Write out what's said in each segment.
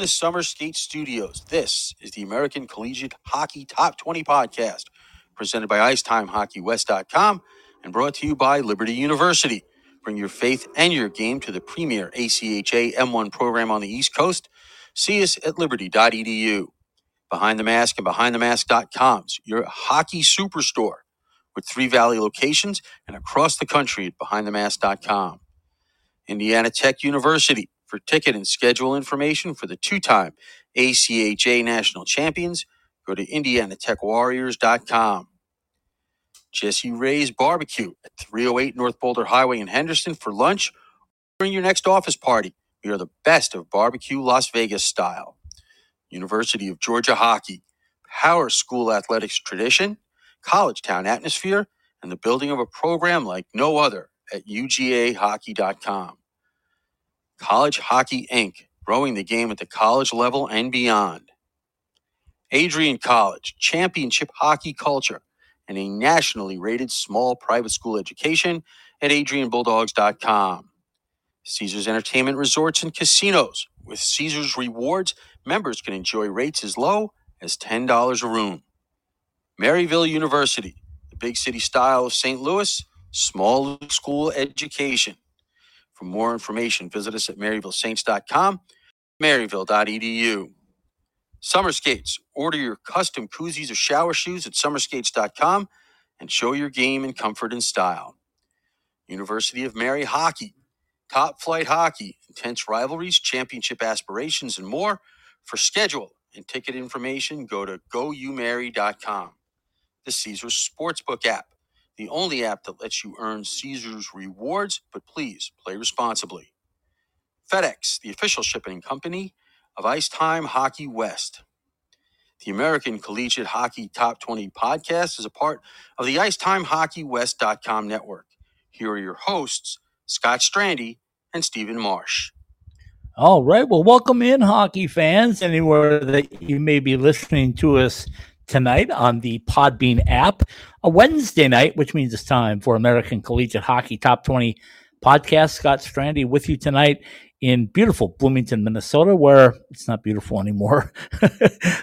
The Summer Skate Studios, this is the American Collegiate Hockey Top 20 podcast, presented by IcetimeHockeyWest.com and brought to you by Liberty University. Bring your faith and your game to the premier ACHA M1 program on the East Coast. See us at liberty.edu. Behind the Mask and BehindTheMask.com's your hockey superstore with three Valley locations and across the country at BehindTheMask.com. Indiana Tech University for ticket and schedule information for the two-time ACHA national champions. Go to IndianaTechWarriors.com. Jesse Ray's Barbecue at 308 North Boulder Highway in Henderson for lunch or in your next office party. We are the best of barbecue Las Vegas style. University of Georgia Hockey, Power School Athletics tradition, college town atmosphere, and the building of a program like no other at UGAHockey.com. College Hockey Inc., growing the game at the college level and beyond. Adrian College, championship hockey culture, and a nationally rated small private school education at adrianbulldogs.com. Caesars Entertainment Resorts and Casinos. With Caesars Rewards, members can enjoy rates as low as $10 a room. Maryville University, the big city style of St. Louis, small school education. For more information, visit us at maryvillesaints.com, maryville.edu. Summer Skates. Order your custom koozies or shower shoes at summerskates.com and show your game in comfort and style. University of Mary Hockey. Top flight hockey, intense rivalries, championship aspirations, and more. For schedule and ticket information, go to goumary.com. The Caesars Sportsbook app, the only app that lets you earn Caesars rewards, but please play responsibly. FedEx, the official shipping company of Ice Time Hockey West. The American Collegiate Hockey Top 20 podcast is a part of the IcetimeHockeyWest.com network. Here are your hosts, Scott Strandy and Stephen Marsh. All right. Well, welcome in, hockey fans, anywhere that you may be listening to us tonight on the Podbean app. A Wednesday night, which means it's time for American Collegiate Hockey Top 20 podcast. Scott Strandy with you tonight in beautiful Bloomington, Minnesota, where it's not beautiful anymore.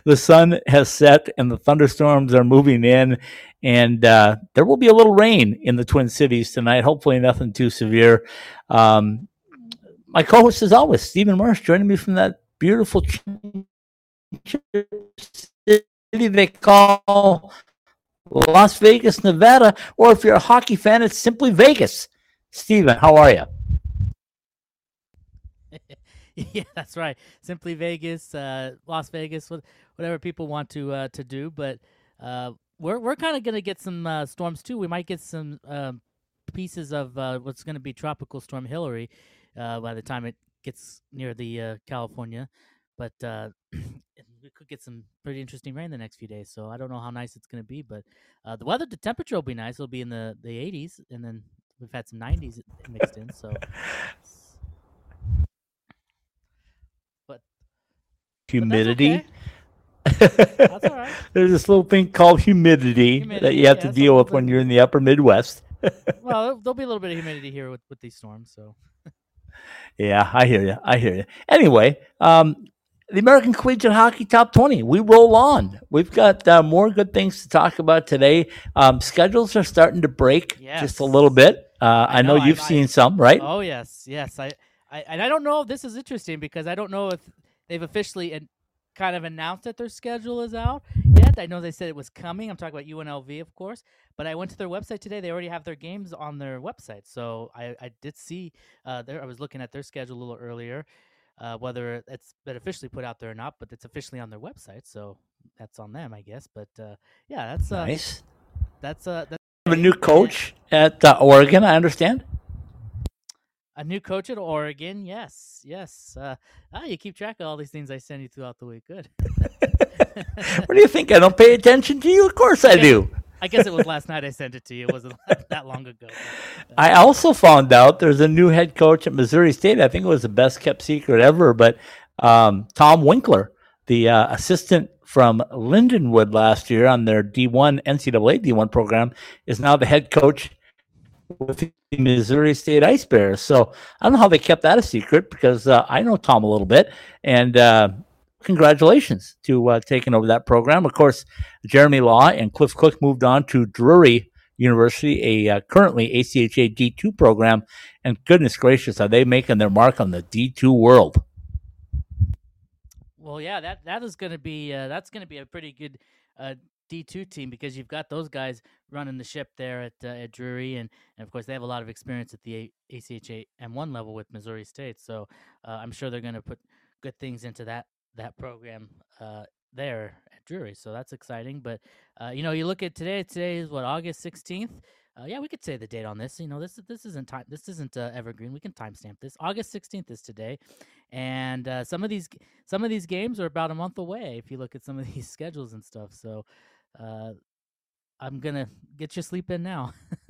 the sun has set and the thunderstorms are moving in, and uh, there will be a little rain in the Twin Cities tonight. Hopefully, nothing too severe. Um, my co-host, as always, Stephen Marsh, joining me from that beautiful they call Las Vegas, Nevada, or if you're a hockey fan, it's simply Vegas. Stephen, how are you? yeah, that's right. Simply Vegas, uh, Las Vegas, whatever people want to uh, to do. But uh, we're we're kind of gonna get some uh, storms too. We might get some um, pieces of uh, what's going to be tropical storm Hillary uh, by the time it gets near the California. But we could get some pretty interesting rain the next few days. So I don't know how nice it's going to be, but the weather, the temperature will be nice. It'll be in the the 80s, and then we've had some 90s mixed in. So but humidity. That's all right. There's this little thing called humidity, Humidity, that you have yeah, to deal with when you're in the upper Midwest. well, there'll be a little bit of humidity here with, with these storms. So Yeah, I hear you. I hear you. Anyway, um, the American Collegiate Hockey Top 20. We roll on. We've got uh, more good things to talk about today. Um, schedules are starting to break just a little bit. Uh, I, I know, know, you've I- seen some, right? Oh yes, yes. I, I and I don't know if this is interesting because I don't know if they've officially and kind of announced that their schedule is out yet. I know they said it was coming. I'm talking about UNLV, of course. But I went to their website today. They already have their games on their website. So I, I did see uh, there. I was looking at their schedule a little earlier, uh, whether it's been officially put out there or not. But it's officially on their website, so that's on them, I guess. But uh, yeah, that's uh, nice. that's uh, that's have a new coach at uh, Oregon, I understand. A new coach at Oregon, yes, yes. Uh, ah, you keep track of all these things I send you throughout the week. Good. What do you think? I don't pay attention to you? Of course I do. I guess it was last night I sent it to you. It wasn't that long ago. I also found out there's a new head coach at Missouri State. I think it was the best kept secret ever, but um, Tom Winkler, the uh, assistant from Lindenwood last year on their D1 NCAA D1 program, is now the head coach with the Missouri State Ice Bears. So I don't know how they kept that a secret because uh, I know Tom a little bit. And uh, congratulations to uh, taking over that program. Of course, Jeremy Law and Cliff Cook moved on to Drury University, a uh, currently ACHA D2 program. And goodness gracious, are they making their mark on the D2 world? Well, yeah, that that is going to be uh, that's going to be a pretty good uh, D2 team because you've got those guys running the ship there at uh, at Drury, and, and of course they have a lot of experience at the a- ACHA M1 level with Missouri State. So uh, I'm sure they're going to put good things into that that program uh, there at Drury. So that's exciting. But uh, you know, you look at today. Today is what August 16th. Uh, yeah, we could say the date on this. You know, this this isn't time. This isn't uh, evergreen. We can timestamp this. August 16th is today, and uh, some of these some of these games are about a month away. If you look at some of these schedules and stuff, so uh, I'm gonna get your sleep in now.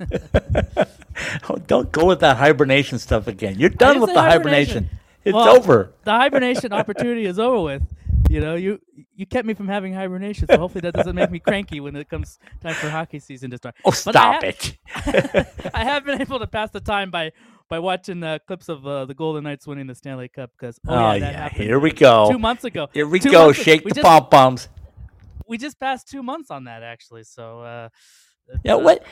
oh, don't go with that hibernation stuff again. You're done with the hibernation. hibernation. It's well, over. The hibernation opportunity is over with. You know, you you kept me from having hibernation, so hopefully that doesn't make me cranky when it comes time for hockey season to start. Oh, stop I it! I have been able to pass the time by by watching uh, clips of uh, the Golden Knights winning the Stanley Cup because oh, oh yeah, yeah. here we go. Two months ago. Here we go. Shake the pom poms. We just passed two months on that actually, so. Uh, yeah, what?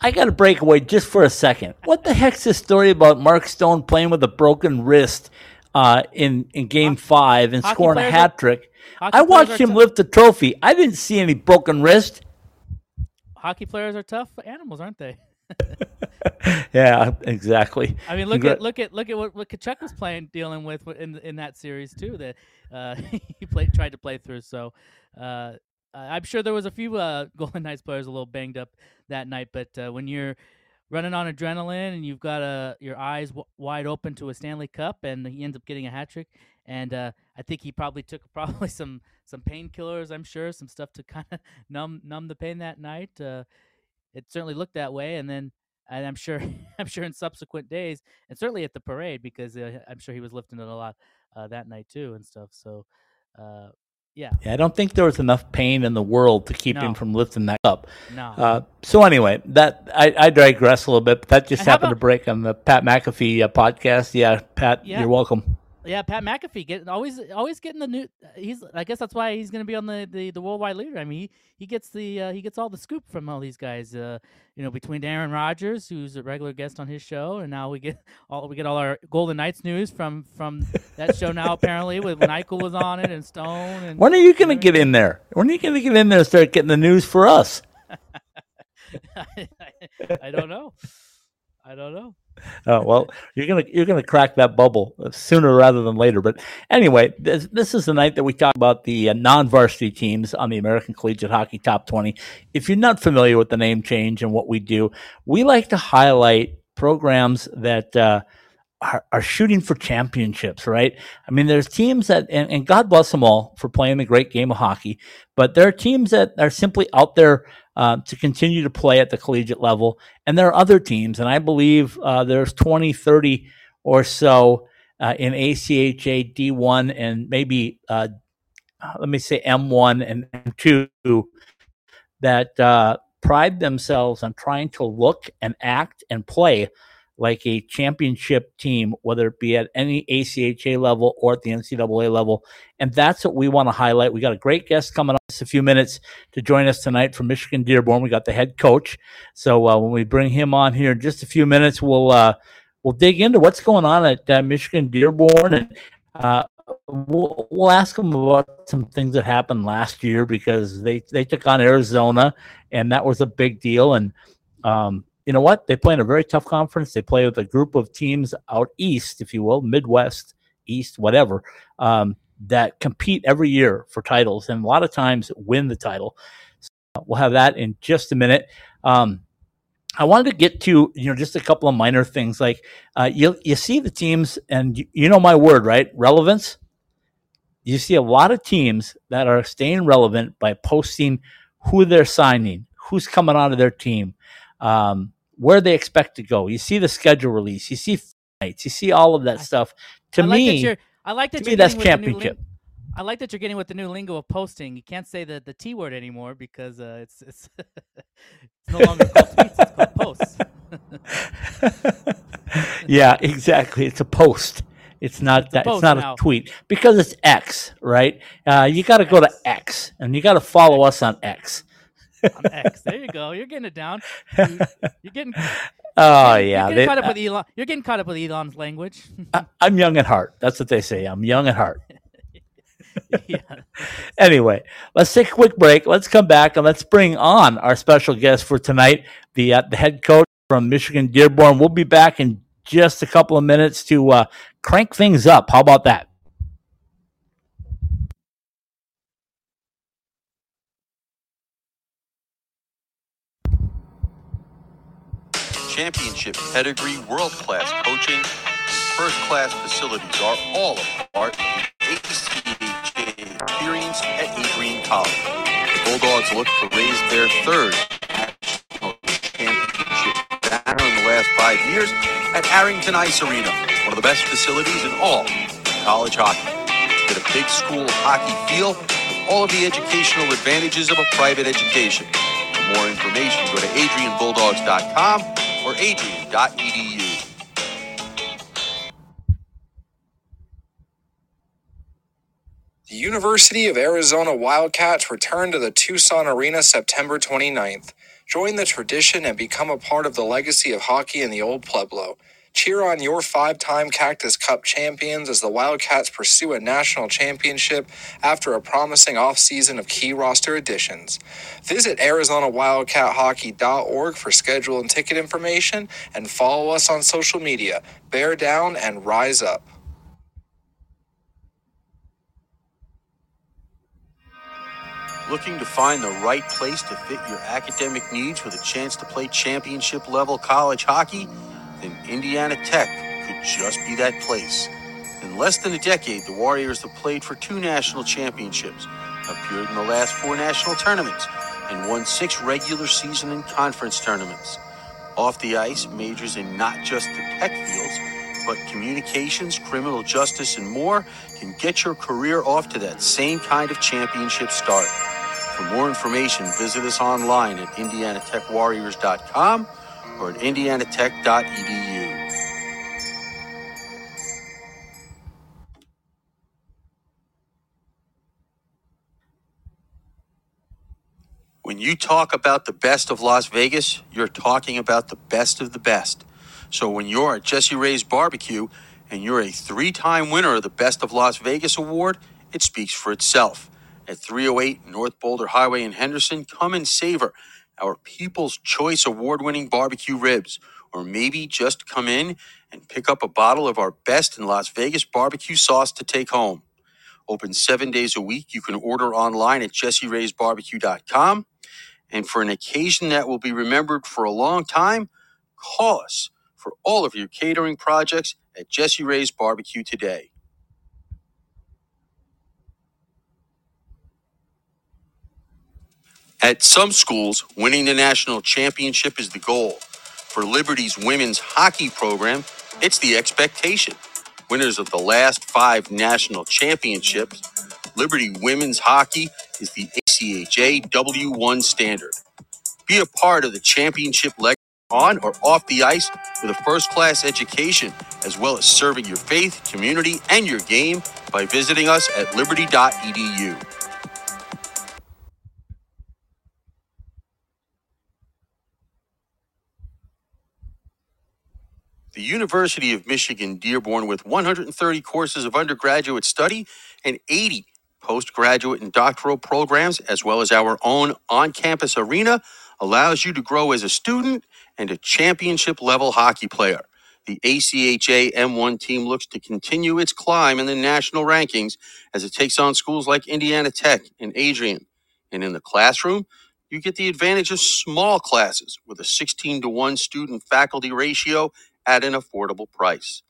I got to break away just for a second. What the heck's this story about Mark Stone playing with a broken wrist uh, in in Game Five and scoring a hat trick? I watched him lift the trophy. I didn't see any broken wrist. Hockey players are tough animals, aren't they? yeah, exactly. I mean, look at look at look at what, what Tkachuk was playing, dealing with in in that series too. That uh, he played tried to play through. So uh, I'm sure there was a few uh, Golden Knights players a little banged up that night. But uh, when you're running on adrenaline and you've got uh, your eyes w- wide open to a Stanley Cup, and he ends up getting a hat trick. And uh, I think he probably took probably some some painkillers. I'm sure some stuff to kind of numb numb the pain that night. Uh, it certainly looked that way, and then and I'm sure I'm sure in subsequent days, and certainly at the parade because uh, I'm sure he was lifting it a lot uh, that night too and stuff. So. Uh, yeah. yeah. I don't think there was enough pain in the world to keep no. him from lifting that up. No. Uh, so anyway, that I, I, digress a little bit, but that just and happened about, to break on the Pat McAfee uh, podcast. Yeah, Pat, yeah. you're welcome. Yeah, Pat McAfee get always always getting the new. He's I guess that's why he's going to be on the, the, the worldwide leader. I mean, he, he gets the uh, he gets all the scoop from all these guys. Uh, you know, between Aaron Rodgers, who's a regular guest on his show, and now we get all we get all our Golden Knights news from from that show now apparently with when Eichel was on it and Stone. And when are you going to get in there? When are you going to get in there and start getting the news for us? I, I don't know. I don't know. Oh well, you're gonna you're gonna crack that bubble sooner rather than later. But anyway, this, this is the night that we talk about the uh, non-varsity teams on the American Collegiate Hockey Top 20. If you're not familiar with the name change and what we do, we like to highlight programs that uh, are, are, shooting for championships. Right? I mean, there's teams that, and, and God bless them all for playing a great game of hockey, but there are teams that are simply out there uh, to continue to play at the collegiate level. And there are other teams, and I believe uh, there's 20, 30 or so uh, in ACHA D1 and maybe, uh, let me say M1 and M2 that uh, pride themselves on trying to look and act and play like a championship team, whether it be at any ACHA level or at the NCAA level. And that's what we want to highlight. We got a great guest coming up in a few minutes to join us tonight from Michigan Dearborn. We got the head coach. So uh, when we bring him on here in just a few minutes, we'll uh, we'll dig into what's going on at uh, Michigan Dearborn and uh, we'll, we'll ask him about some things that happened last year because they, they took on Arizona and that was a big deal. And um, you know what? They play in a very tough conference. They play with a group of teams out east, if you will, Midwest, East, whatever, um, that compete every year for titles and a lot of times win the title. So we'll have that in just a minute. Um, I wanted to get to you know just a couple of minor things like uh, you you see the teams and you, you know my word right relevance. You see a lot of teams that are staying relevant by posting who they're signing, who's coming out of their team, um, where they expect to go. You see the schedule release. You see fights, You see all of that stuff. To I me, like I like that. To me, that's championship. I like that you're getting with the new lingo of posting. You can't say the, the T word anymore because uh, it's it's it's no longer called tweets; it's called posts. yeah, exactly. It's a post. It's not It's that. It's not now. a tweet because it's X, right? Uh, you got to go to X, and you got to follow us on X. on X. There you go. You're getting it down. You, you're getting. Oh yeah, you're getting they- caught up with Elon. You're getting caught up with Elon's language. I, I'm young at heart. That's what they say. I'm young at heart. yeah. Anyway, let's take a quick break. Let's come back and let's bring on our special guest for tonight, the uh, the head coach from Michigan Dearborn. We'll be back in just a couple of minutes to uh, crank things up. How about that? Championship pedigree, world class coaching, first class facilities are all a part of the ACHA experience at Adrian College. The Bulldogs look to raise their third national championship banner in the last five years at Arrington Ice Arena, one of the best facilities in all college hockey. Get a big school hockey feel with all of the educational advantages of a private education. For more information, go to adrianbulldogs.com or. The University of Arizona Wildcats return to the Tucson Arena September 29th. Join the tradition and become a part of the legacy of hockey in the Old Pueblo. Cheer on your five time Cactus Cup champions as the Wildcats pursue a national championship after a promising offseason of key roster additions. Visit ArizonaWildcatHockey.org for schedule and ticket information and follow us on social media. Bear down and rise up. Looking to find the right place to fit your academic needs with a chance to play championship level college hockey? Then Indiana Tech could just be that place. In less than a decade, the Warriors have played for two national championships, appeared in the last four national tournaments, and won six regular season and conference tournaments. Off the ice, majors in not just the tech fields, but communications, criminal justice, and more can get your career off to that same kind of championship start. For more information, visit us online at indianatechwarriors.com or at indianatech.edu. When you talk about the best of Las Vegas, you're talking about the best of the best. So when you're at Jesse Ray's Barbecue and you're a three time winner of the Best of Las Vegas award, it speaks for itself. At 308 North Boulder Highway in Henderson, come and savor our People's Choice Award winning barbecue ribs. Or maybe just come in and pick up a bottle of our best in Las Vegas barbecue sauce to take home. Open seven days a week. You can order online at jesseraysbarbecue.com. And for an occasion that will be remembered for a long time, call us for all of your catering projects at Jesse Ray's Barbecue today. At some schools, winning the national championship is the goal. For Liberty's women's hockey program, it's the expectation. Winners of the last five national championships, Liberty women's hockey is the ACHA W1 standard. Be a part of the championship legacy on or off the ice with a first class education, as well as serving your faith, community, and your game by visiting us at liberty.edu. The University of Michigan Dearborn, with 130 courses of undergraduate study and 80 postgraduate and doctoral programs, as well as our own on campus arena, allows you to grow as a student and a championship level hockey player. The ACHA M1 team looks to continue its climb in the national rankings as it takes on schools like Indiana Tech and Adrian. And in the classroom, you get the advantage of small classes with a 16 to 1 student faculty ratio at an affordable price.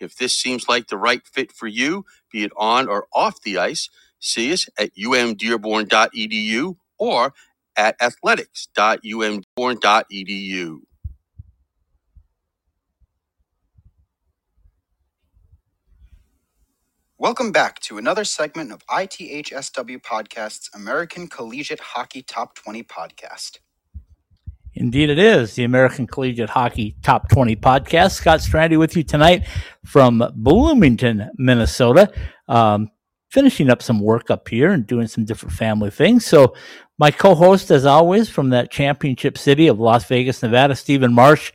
If this seems like the right fit for you, be it on or off the ice, see us at umdearborn.edu or at athletics.umdearborn.edu. Welcome back to another segment of ITHSW Podcast's American Collegiate Hockey Top 20 podcast. Indeed, it is the American Collegiate Hockey Top 20 podcast. Scott Strandy with you tonight from Bloomington, Minnesota. Um, finishing up some work up here and doing some different family things. So, my co host, as always, from that championship city of Las Vegas, Nevada, Stephen Marsh,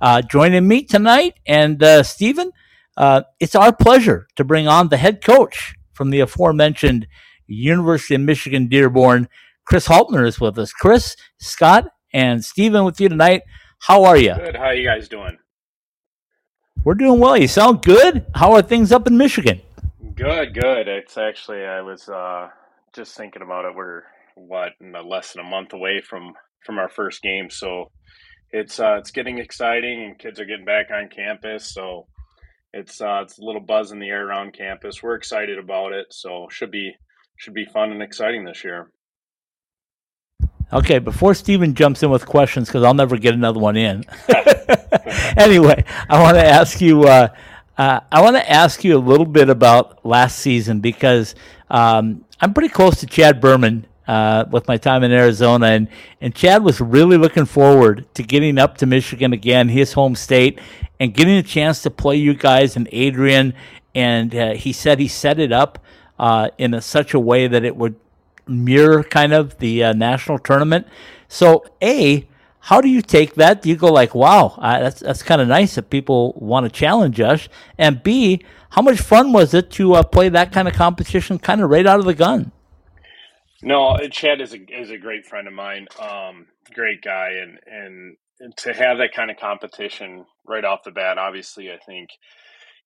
uh, joining me tonight. And, uh, Stephen, uh, it's our pleasure to bring on the head coach from the aforementioned University of Michigan Dearborn. Chris Haltinner is with us. Chris, Scott, and Stephen with you tonight. How are you? Good. How are you guys doing? We're doing well. You sound good. How are things up in Michigan? Good, good. It's actually I was uh, just thinking about it. We're what less than a month away from from our first game, so it's uh, it's getting exciting, and kids are getting back on campus. So it's uh, it's a little buzz in the air around campus. We're excited about it, so should be should be fun and exciting this year. Okay, before Steven jumps in with questions, because I'll never get another one in. anyway, I want to ask you. Uh, uh, I want to ask you a little bit about last season because um, I'm pretty close to Chad Berman uh, with my time in Arizona, and and Chad was really looking forward to getting up to Michigan again, his home state, and getting a chance to play you guys and Adrian. And uh, he said he set it up uh, in a, such a way that it would mirror kind of the uh, national tournament. So, A, how do you take that? Do you go like, wow, uh, that's that's kind of nice that people want to challenge us? And B, how much fun was it to uh, play that kind of competition kind of right out of the gun? No, Chad is a is a great friend of mine, um, great guy, and and to have that kind of competition right off the bat, obviously, I think,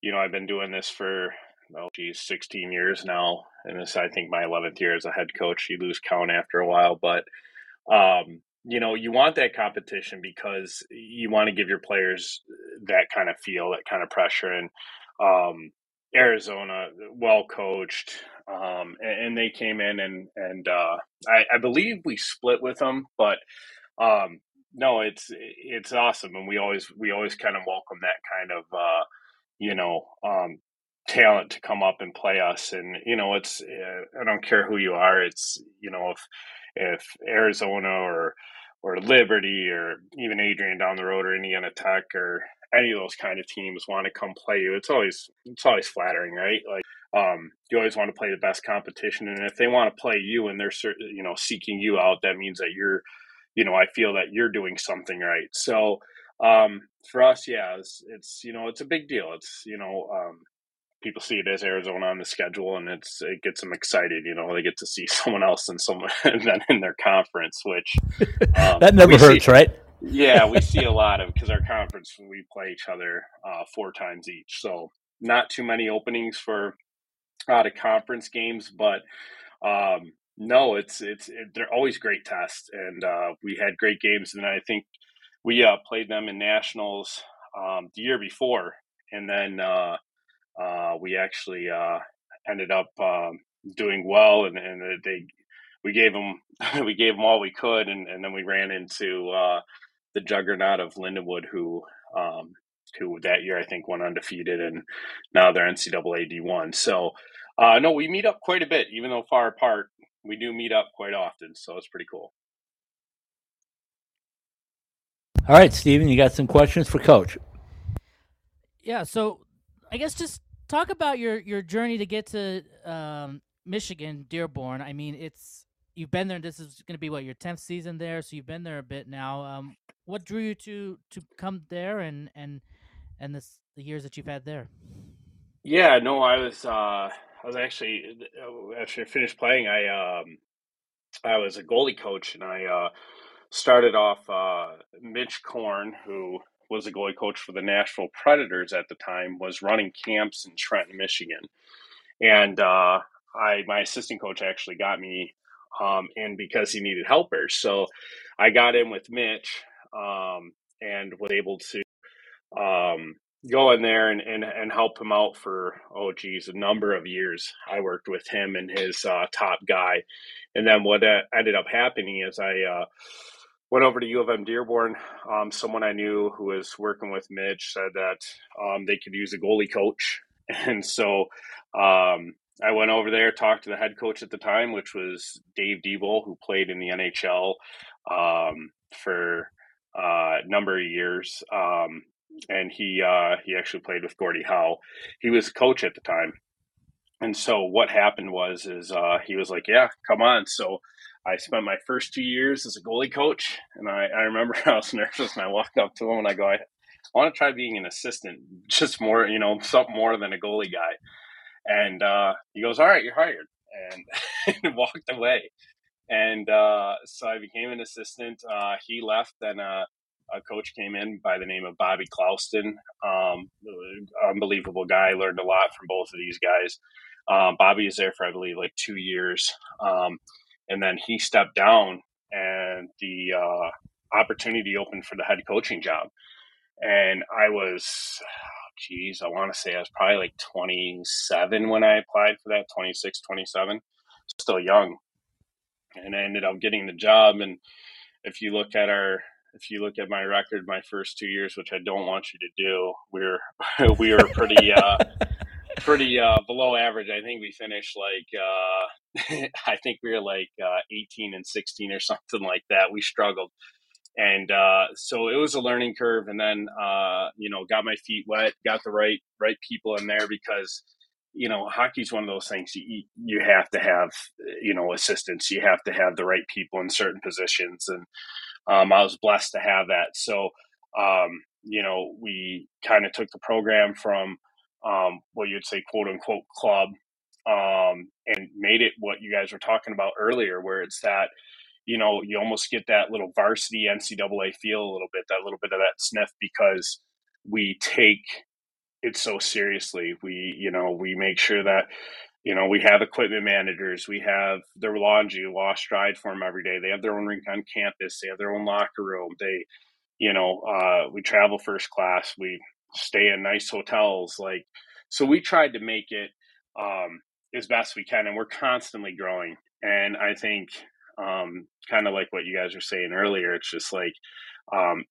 you know, I've been doing this for oh geez, 16 years now. And this, I think, my 11th year as a head coach. You lose count after a while, but, um, you know, you want that competition because you want to give your players that kind of feel, that kind of pressure. And um, Arizona, well coached, um, and, and, they came in and and uh, I, I, believe we split with them, but um, no, it's it's awesome, and we always we always kind of welcome that kind of uh, you know um, talent to come up and play us. And you know, it's uh, I don't care who you are. It's you know if if Arizona or or Liberty or even Adrian down the road or Indiana Tech or any of those kind of teams want to come play you, it's always it's always flattering, right? Like um, you always want to play the best competition, and if they want to play you and they're you know seeking you out, that means that you're you know I feel that you're doing something right. So um, for us, yeah, it's, it's, you know it's a big deal. It's you know um, people see it as Arizona on the schedule, and it's it gets them excited. You know, they get to see someone else and someone than in their conference, which um, that never hurts, see, right? yeah, we see a lot of because our conference we play each other uh, four times each, so not too many openings for out of conference games, but um, no, it's it's it, they're always great tests, and uh, we had great games, and I think we uh, played them in nationals um, the year before, and then uh, uh, we actually uh, ended up um, doing well, and, and they we gave them we gave them all we could, and, and then we ran into uh, the juggernaut of Lindenwood, who um, who that year I think went undefeated, and now they're NCAA D one. So uh, no, we meet up quite a bit, even though far apart. We do meet up quite often, so it's pretty cool. All right, Stephen, you got some questions for Coach? Yeah, so I guess just talk about your your journey to get to um, Michigan, Dearborn. I mean, it's you've been there. This is going to be what your tenth season there, so you've been there a bit now. Um, what drew you to to come there, and and and this the years that you've had there? Yeah, no, I was uh, I was actually after I finished playing, I um, I was a goalie coach, and I uh, started off uh, Mitch Korn, who was a goalie coach for the Nashville Predators at the time, was running camps in Trenton, Michigan, and uh, I my assistant coach actually got me um, in because he needed helpers. So I got in with Mitch um, and was able to um, go in there and, and, and help him out for oh geez a number of years. I worked with him and his uh, top guy, and then what uh, ended up happening is I. Uh, went over to U of M Dearborn. Um, someone I knew who was working with Mitch said that um, they could use a goalie coach, and so um, I went over there, talked to the head coach at the time, which was Dave Debol, who played in the NHL um, for uh, number of years. Um, and he uh, he actually played with Gordie Howe. He was a coach at the time, and so what happened was is uh, he was like, "Yeah, come on." So I spent my first two years as a goalie coach, and I, I remember I was nervous, and I walked up to him and I go, "I, want to try being an assistant, just more, you know, something more than a goalie guy." And uh, he goes, "All right, you're hired," and, and walked away. And uh, so I became an assistant. Uh, he left, and uh, a coach came in by the name of Bobby Clouston. Um, unbelievable guy. Learned a lot from both of these guys. Um, Bobby is there for, I believe, like two years. Um, and then he stepped down, and the uh, opportunity opened for the head coaching job. And I was, geez, I want to say I was probably like 27 when I applied for that, 26, 27. Still young. And I ended up getting the job. And if you look at our if you look at my record my first two years, which I don't want you to do, we're we were pretty uh, pretty uh, below average. I think we finished like uh, I think we were like uh, 18 and 16 or something like that. We struggled, and uh, so it was a learning curve. And then uh, you know, got my feet wet, got the right right people in there because you know hockey's one of those things you you have to have you know assistants, you have to have the right people in certain positions and um, I was blessed to have that. So, um, you know, we kind of took the program from um, what you'd say, quote unquote, club, um, and made it what you guys were talking about earlier, where it's that, you know, you almost get that little varsity NCAA feel a little bit, that little bit of that sniff because we take it so seriously. We, you know, we make sure that you know, we have equipment managers. We have their laundry wash dried for them every day. They have their own rink on campus. They have their own locker room. They, you know, uh, we travel first class. We stay in nice hotels. Like, so we tried to make it um, as best we can, and we're constantly growing. And I think, um, kind of like what you guys were saying earlier, it's just like um,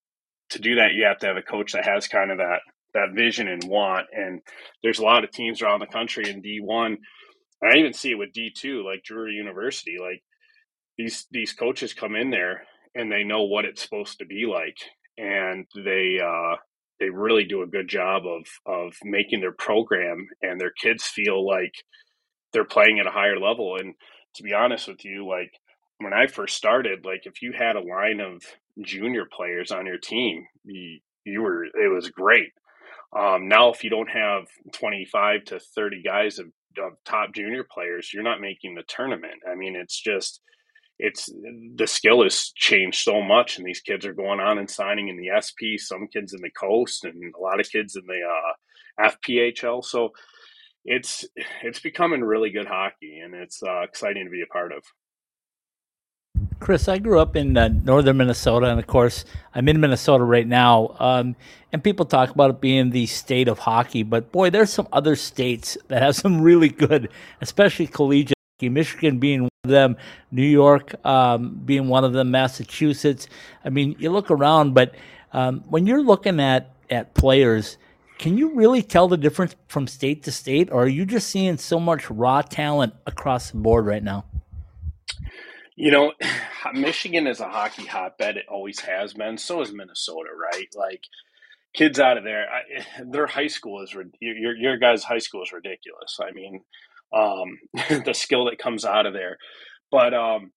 to do that, you have to have a coach that has kind of that that vision and want. And there's a lot of teams around the country in D1 I even see it with D two, like Drury University. Like these these coaches come in there and they know what it's supposed to be like, and they uh, they really do a good job of of making their program and their kids feel like they're playing at a higher level. And to be honest with you, like when I first started, like if you had a line of junior players on your team, you, you were it was great. Um, now, if you don't have 25 to 30 guys of of top junior players, you're not making the tournament. I mean, it's just it's the skill has changed so much, and these kids are going on and signing in the SP. Some kids in the coast, and a lot of kids in the uh, FPHL. So it's it's becoming really good hockey, and it's uh, exciting to be a part of. Chris, I grew up in uh, northern Minnesota, and of course, I'm in Minnesota right now. Um, and people talk about it being the state of hockey, but boy, there's some other states that have some really good, especially collegiate hockey. Michigan being them, New York um, being one of them, Massachusetts. I mean, you look around, but um, when you're looking at at players, can you really tell the difference from state to state, or are you just seeing so much raw talent across the board right now? You know, Michigan is a hockey hotbed. It always has been. So is Minnesota, right? Like kids out of there, I, their high school is your your guys' high school is ridiculous. I mean, um, the skill that comes out of there, but um,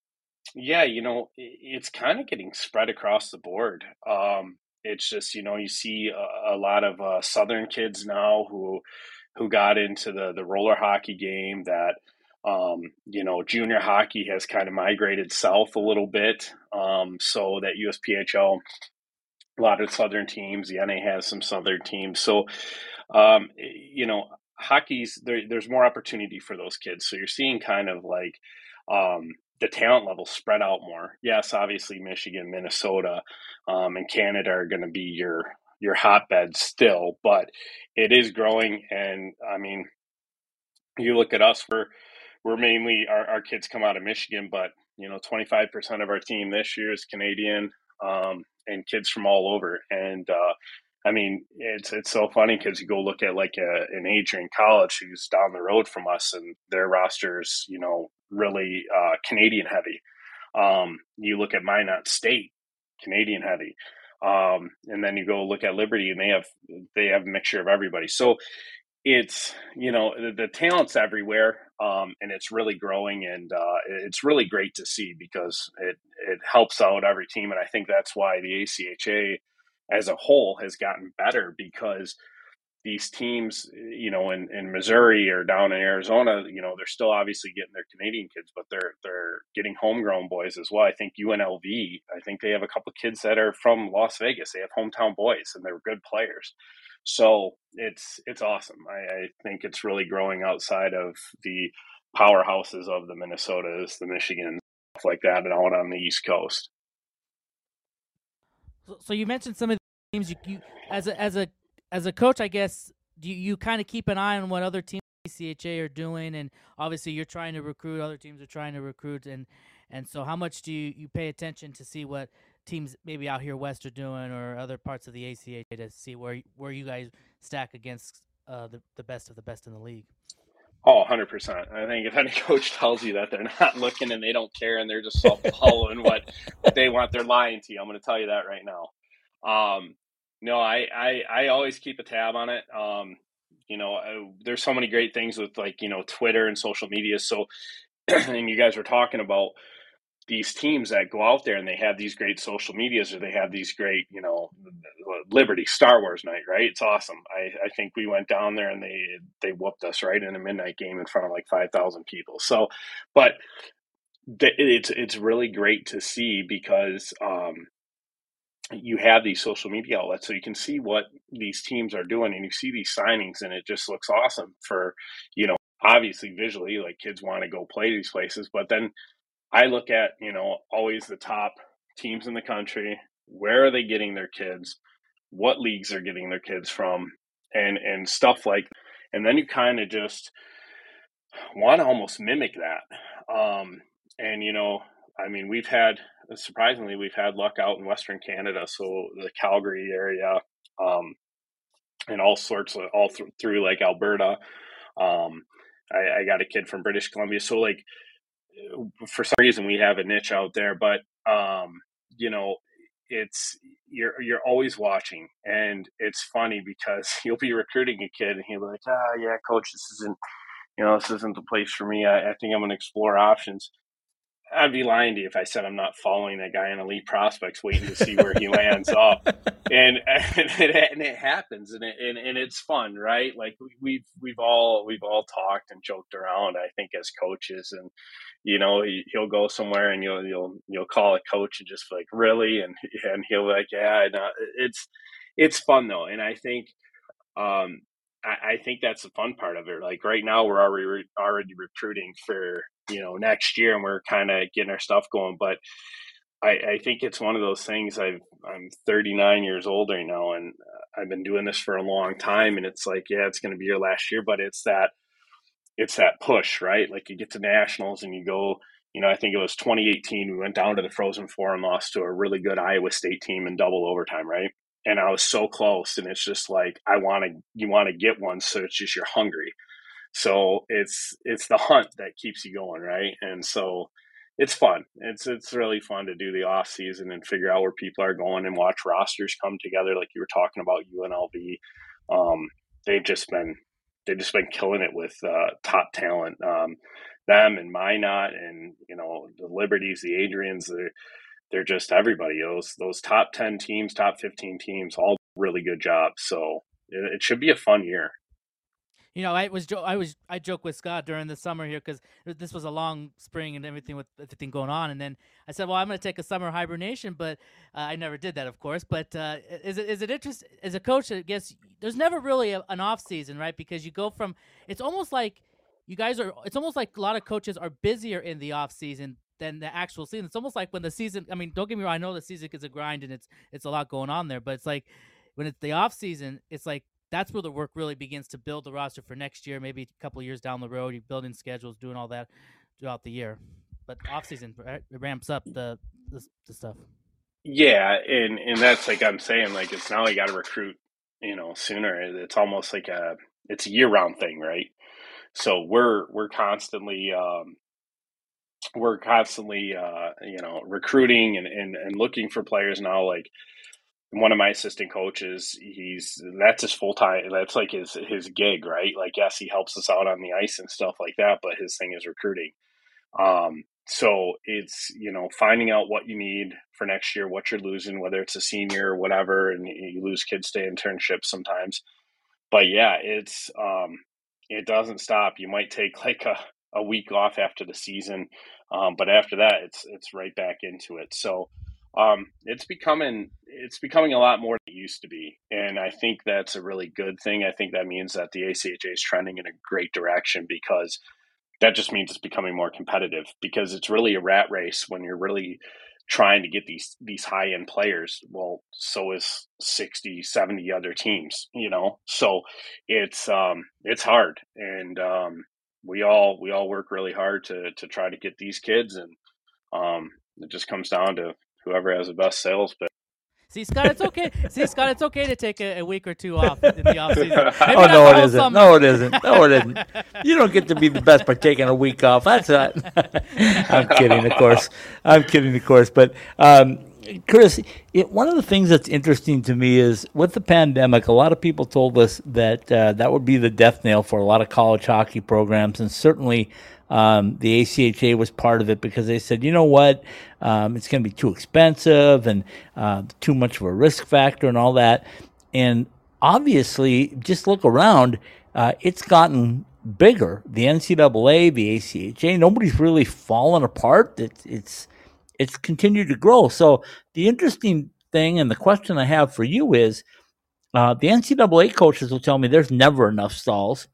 yeah, you know, it's kind of getting spread across the board. Um, it's just you know you see a, a lot of uh, Southern kids now who who got into the the roller hockey game that um, you know, junior hockey has kind of migrated south a little bit. Um, so that USPHL, a lot of southern teams, the NA has some southern teams. So, um, you know, hockey's there, there's more opportunity for those kids. So you're seeing kind of like um, the talent level spread out more. Yes, obviously Michigan, Minnesota, um, and Canada are going to be your your hotbeds still, but it is growing. And I mean, you look at us, we're we're mainly our, our kids come out of Michigan, but you know, 25% of our team this year is Canadian um, and kids from all over. And uh, I mean, it's it's so funny because you go look at like a, an Adrian College who's down the road from us, and their rosters, you know, really uh, Canadian heavy. Um, you look at Minot State, Canadian heavy. Um, and then you go look at Liberty, and they have they have a mixture of everybody. So it's you know the, the talent's everywhere, um, and it's really growing, and uh, it's really great to see because it it helps out every team, and I think that's why the ACHA as a whole has gotten better because these teams, you know, in, in Missouri or down in Arizona, you know, they're still obviously getting their Canadian kids, but they're they're getting homegrown boys as well. I think UNLV, I think they have a couple kids that are from Las Vegas. They have hometown boys, and they're good players. So it's it's awesome. I, I think it's really growing outside of the powerhouses of the Minnesotas, the Michigan, stuff like that, and out on the East Coast. So, you mentioned some of teams you, you as a as a as a coach, I guess you you kind of keep an eye on what other teams CHA are doing, and obviously you're trying to recruit. Other teams are trying to recruit, and and so how much do you, you pay attention to see what teams maybe out here west are doing, or other parts of the ACHA to see where where you guys stack against uh, the the best of the best in the league? Oh, 100%. I think if any coach tells you that they're not looking and they don't care and they're just following what they want, they're lying to you. I'm going to tell you that right now. Um, no, I, I, I always keep a tab on it. Um, you know, I, there's so many great things with like, you know, Twitter and social media. So, and you guys were talking about these teams that go out there and they have these great social medias or they have these great, you know, Liberty Star Wars night, right? It's awesome. I, I think we went down there and they they whooped us right in a midnight game in front of like five thousand people. So, but it's it's really great to see because um, you have these social media outlets so you can see what these teams are doing and you see these signings and it just looks awesome for you know obviously visually like kids want to go play these places but then i look at you know always the top teams in the country where are they getting their kids what leagues are getting their kids from and and stuff like and then you kind of just want to almost mimic that um and you know i mean we've had surprisingly, we've had luck out in Western Canada, so the Calgary area, um, and all sorts of all th- through like Alberta. Um, I, I, got a kid from British Columbia, so like for some reason we have a niche out there, but um, you know, it's you're you're always watching, and it's funny because you'll be recruiting a kid, and he'll be like, ah, yeah, coach, this isn't, you know, this isn't the place for me. I, I think I'm going to explore options I'd be lying to you if I said I'm not following that guy on Elite Prospects, waiting to see where he lands up. And, and, it, and it happens, and, it, and and it's fun, right? Like we've we've all we've all talked and joked around. I think as coaches, and you know he'll go somewhere and you'll you'll you'll call a coach and just like really, and and he'll be like, yeah, no, it's it's fun though, and I think um, I, I, think that's the fun part of it. Like right now, we're already already recruiting for you know next year, and we're kind of getting our stuff going. But I, I, think it's one of those things. I've I'm 39 years old right now, and uh, I've been doing this for a long time. And it's like, yeah, it's going to be your last year, but it's that it's that push, right? Like you get to nationals and you go. You know, I think it was 2018. We went down to the Frozen Four and lost to a really good Iowa State team in double overtime, right? And I was so close. And it's just like I want to, you want to get one, so it's just you're hungry. So it's it's the hunt that keeps you going, right? And so it's fun. It's it's really fun to do the off season and figure out where people are going and watch rosters come together, like you were talking about UNLV. Um, they've just been they've just been killing it with uh, top talent. Um, them and Minot and you know the Liberties, the Adrians, the they're just everybody. Those those top ten teams, top fifteen teams, all really good jobs. So it, it should be a fun year. You know, I was I was I joke with Scott during the summer here because this was a long spring and everything with everything going on, and then I said, "Well, I'm going to take a summer hibernation," but uh, I never did that, of course. But uh, is it is it interesting as a coach? I guess there's never really a, an off season, right? Because you go from it's almost like you guys are. It's almost like a lot of coaches are busier in the off season than the actual season. It's almost like when the season. I mean, don't get me wrong. I know the season is a grind and it's it's a lot going on there, but it's like when it's the off season, it's like that's where the work really begins to build the roster for next year, maybe a couple years down the road. You're building schedules, doing all that throughout the year. But off season it ramps up the, the the stuff. Yeah, and and that's like I'm saying, like it's now you got to recruit, you know, sooner. It's almost like a it's a year round thing, right? So we're we're constantly um, we're constantly uh, you know recruiting and, and and looking for players now like one of my assistant coaches, he's that's his full time. That's like his his gig, right? Like, yes, he helps us out on the ice and stuff like that, but his thing is recruiting. Um, so it's you know finding out what you need for next year, what you're losing, whether it's a senior or whatever, and you lose kids to internships sometimes. But yeah, it's um, it doesn't stop. You might take like a, a week off after the season, um, but after that, it's it's right back into it. So um, it's becoming it's becoming a lot more than it used to be, and I think that's a really good thing. I think that means that the ACHA is trending in a great direction because that just means it's becoming more competitive because it's really a rat race when you're really trying to get these these high end players well so is 60 70 other teams you know so it's um it's hard and um we all we all work really hard to to try to get these kids and um it just comes down to whoever has the best sales pitch. See, Scott, it's okay. See, Scott, it's okay to take a, a week or two off in the off season. Maybe oh no, the it whole isn't. summer. No, it isn't. No, it isn't. You don't get to be the best by taking a week off. That's not. I'm kidding, of course. I'm kidding, of course. But um, Chris, it, one of the things that's interesting to me is with the pandemic, a lot of people told us that uh, that would be the death nail for a lot of college hockey programs, and certainly. Um, the ACHA was part of it because they said, you know what, um, it's going to be too expensive and uh, too much of a risk factor and all that. And obviously, just look around, uh, it's gotten bigger. The NCAA, the ACHA, nobody's really fallen apart. It's it's it's continued to grow. So the interesting thing and the question I have for you is, uh, the NCAA coaches will tell me there's never enough stalls.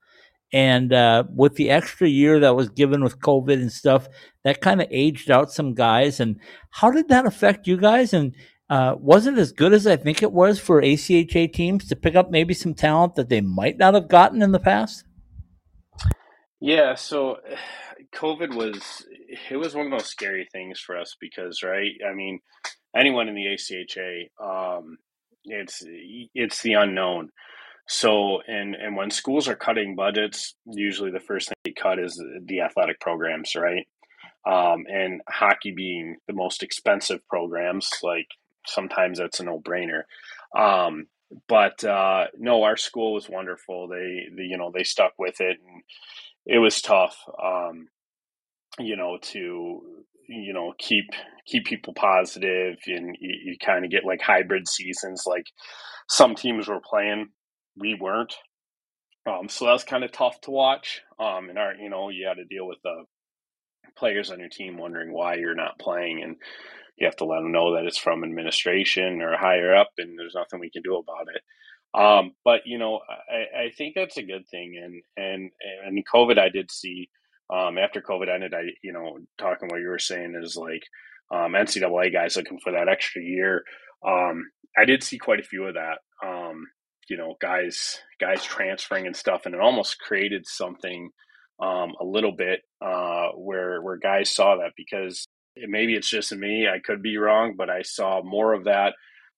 And uh, with the extra year that was given with COVID and stuff, that kind of aged out some guys. And how did that affect you guys? And uh, was it as good as I think it was for ACHA teams to pick up maybe some talent that they might not have gotten in the past? Yeah, so COVID was it was one of those scary things for us because right, I mean, anyone in the ACHA, um, it's it's the unknown. So, and and when schools are cutting budgets, usually the first thing they cut is the athletic programs, right? Um, and hockey being the most expensive programs, like sometimes that's a no brainer. Um, but uh, no, our school was wonderful. They, they, you know, they stuck with it, and it was tough. Um, you know, to you know keep keep people positive, and you, you kind of get like hybrid seasons. Like some teams were playing we weren't. Um, so that was kind of tough to watch. Um, and our, you know, you had to deal with the players on your team wondering why you're not playing, and you have to let them know that it's from administration or higher up, and there's nothing we can do about it. Um, but you know, I, I think that's a good thing. And and and COVID, I did see um, after COVID ended, I you know, talking what you were saying is like um, NCAA guys looking for that extra year. Um, I did see quite a few of that. Um, you know guys guys transferring and stuff and it almost created something um, a little bit uh, where where guys saw that because it, maybe it's just me I could be wrong but I saw more of that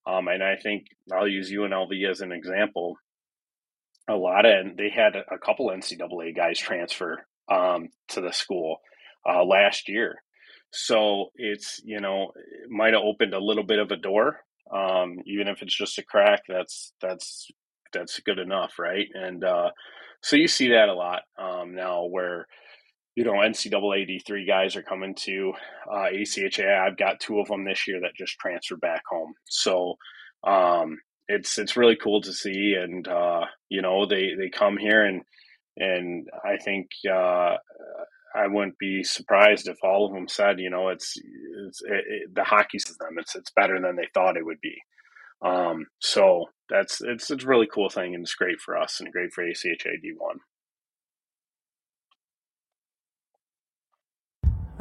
um, and I think I'll use UNLV as an example a lot of they had a couple NCAA guys transfer um, to the school uh, last year. So it's you know it might have opened a little bit of a door um, even if it's just a crack that's that's that's good enough right? And uh, so you see that a lot um, now where you know ncaa d3 guys are coming to uh, acha i've got two of them this year that just transferred back home. So um, it's it's really cool to see and uh, you know they they come here and and i think uh, I wouldn't be surprised if all of them said, you know, it's, it's it, it, the hockey system. It's it's better than they thought it would be. Um, so that's it's it's a really cool thing, and it's great for us and great for ACHA D one.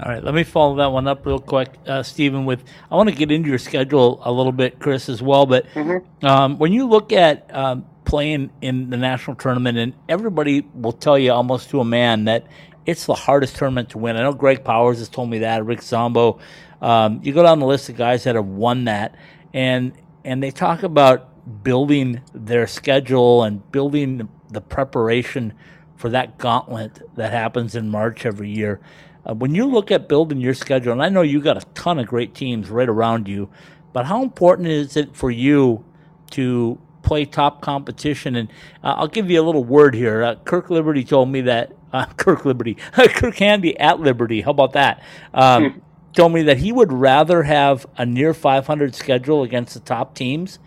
All right, let me follow that one up real quick, uh, Steven. With I want to get into your schedule a little bit, Chris, as well. But mm-hmm. um, when you look at um, playing in the national tournament, and everybody will tell you almost to a man that it's the hardest tournament to win. I know Greg Powers has told me that. Rick Zombo. Um, you go down the list of guys that have won that, and and they talk about building their schedule and building the preparation for that gauntlet that happens in March every year. Uh, when you look at building your schedule, and I know you got a ton of great teams right around you, but how important is it for you to play top competition. And uh, I'll give you a little word here. Uh, Kirk Liberty told me that uh, Kirk Liberty, Kirk Handy at Liberty. How about that? Um, hmm. told me that he would rather have a near 500 schedule against the top teams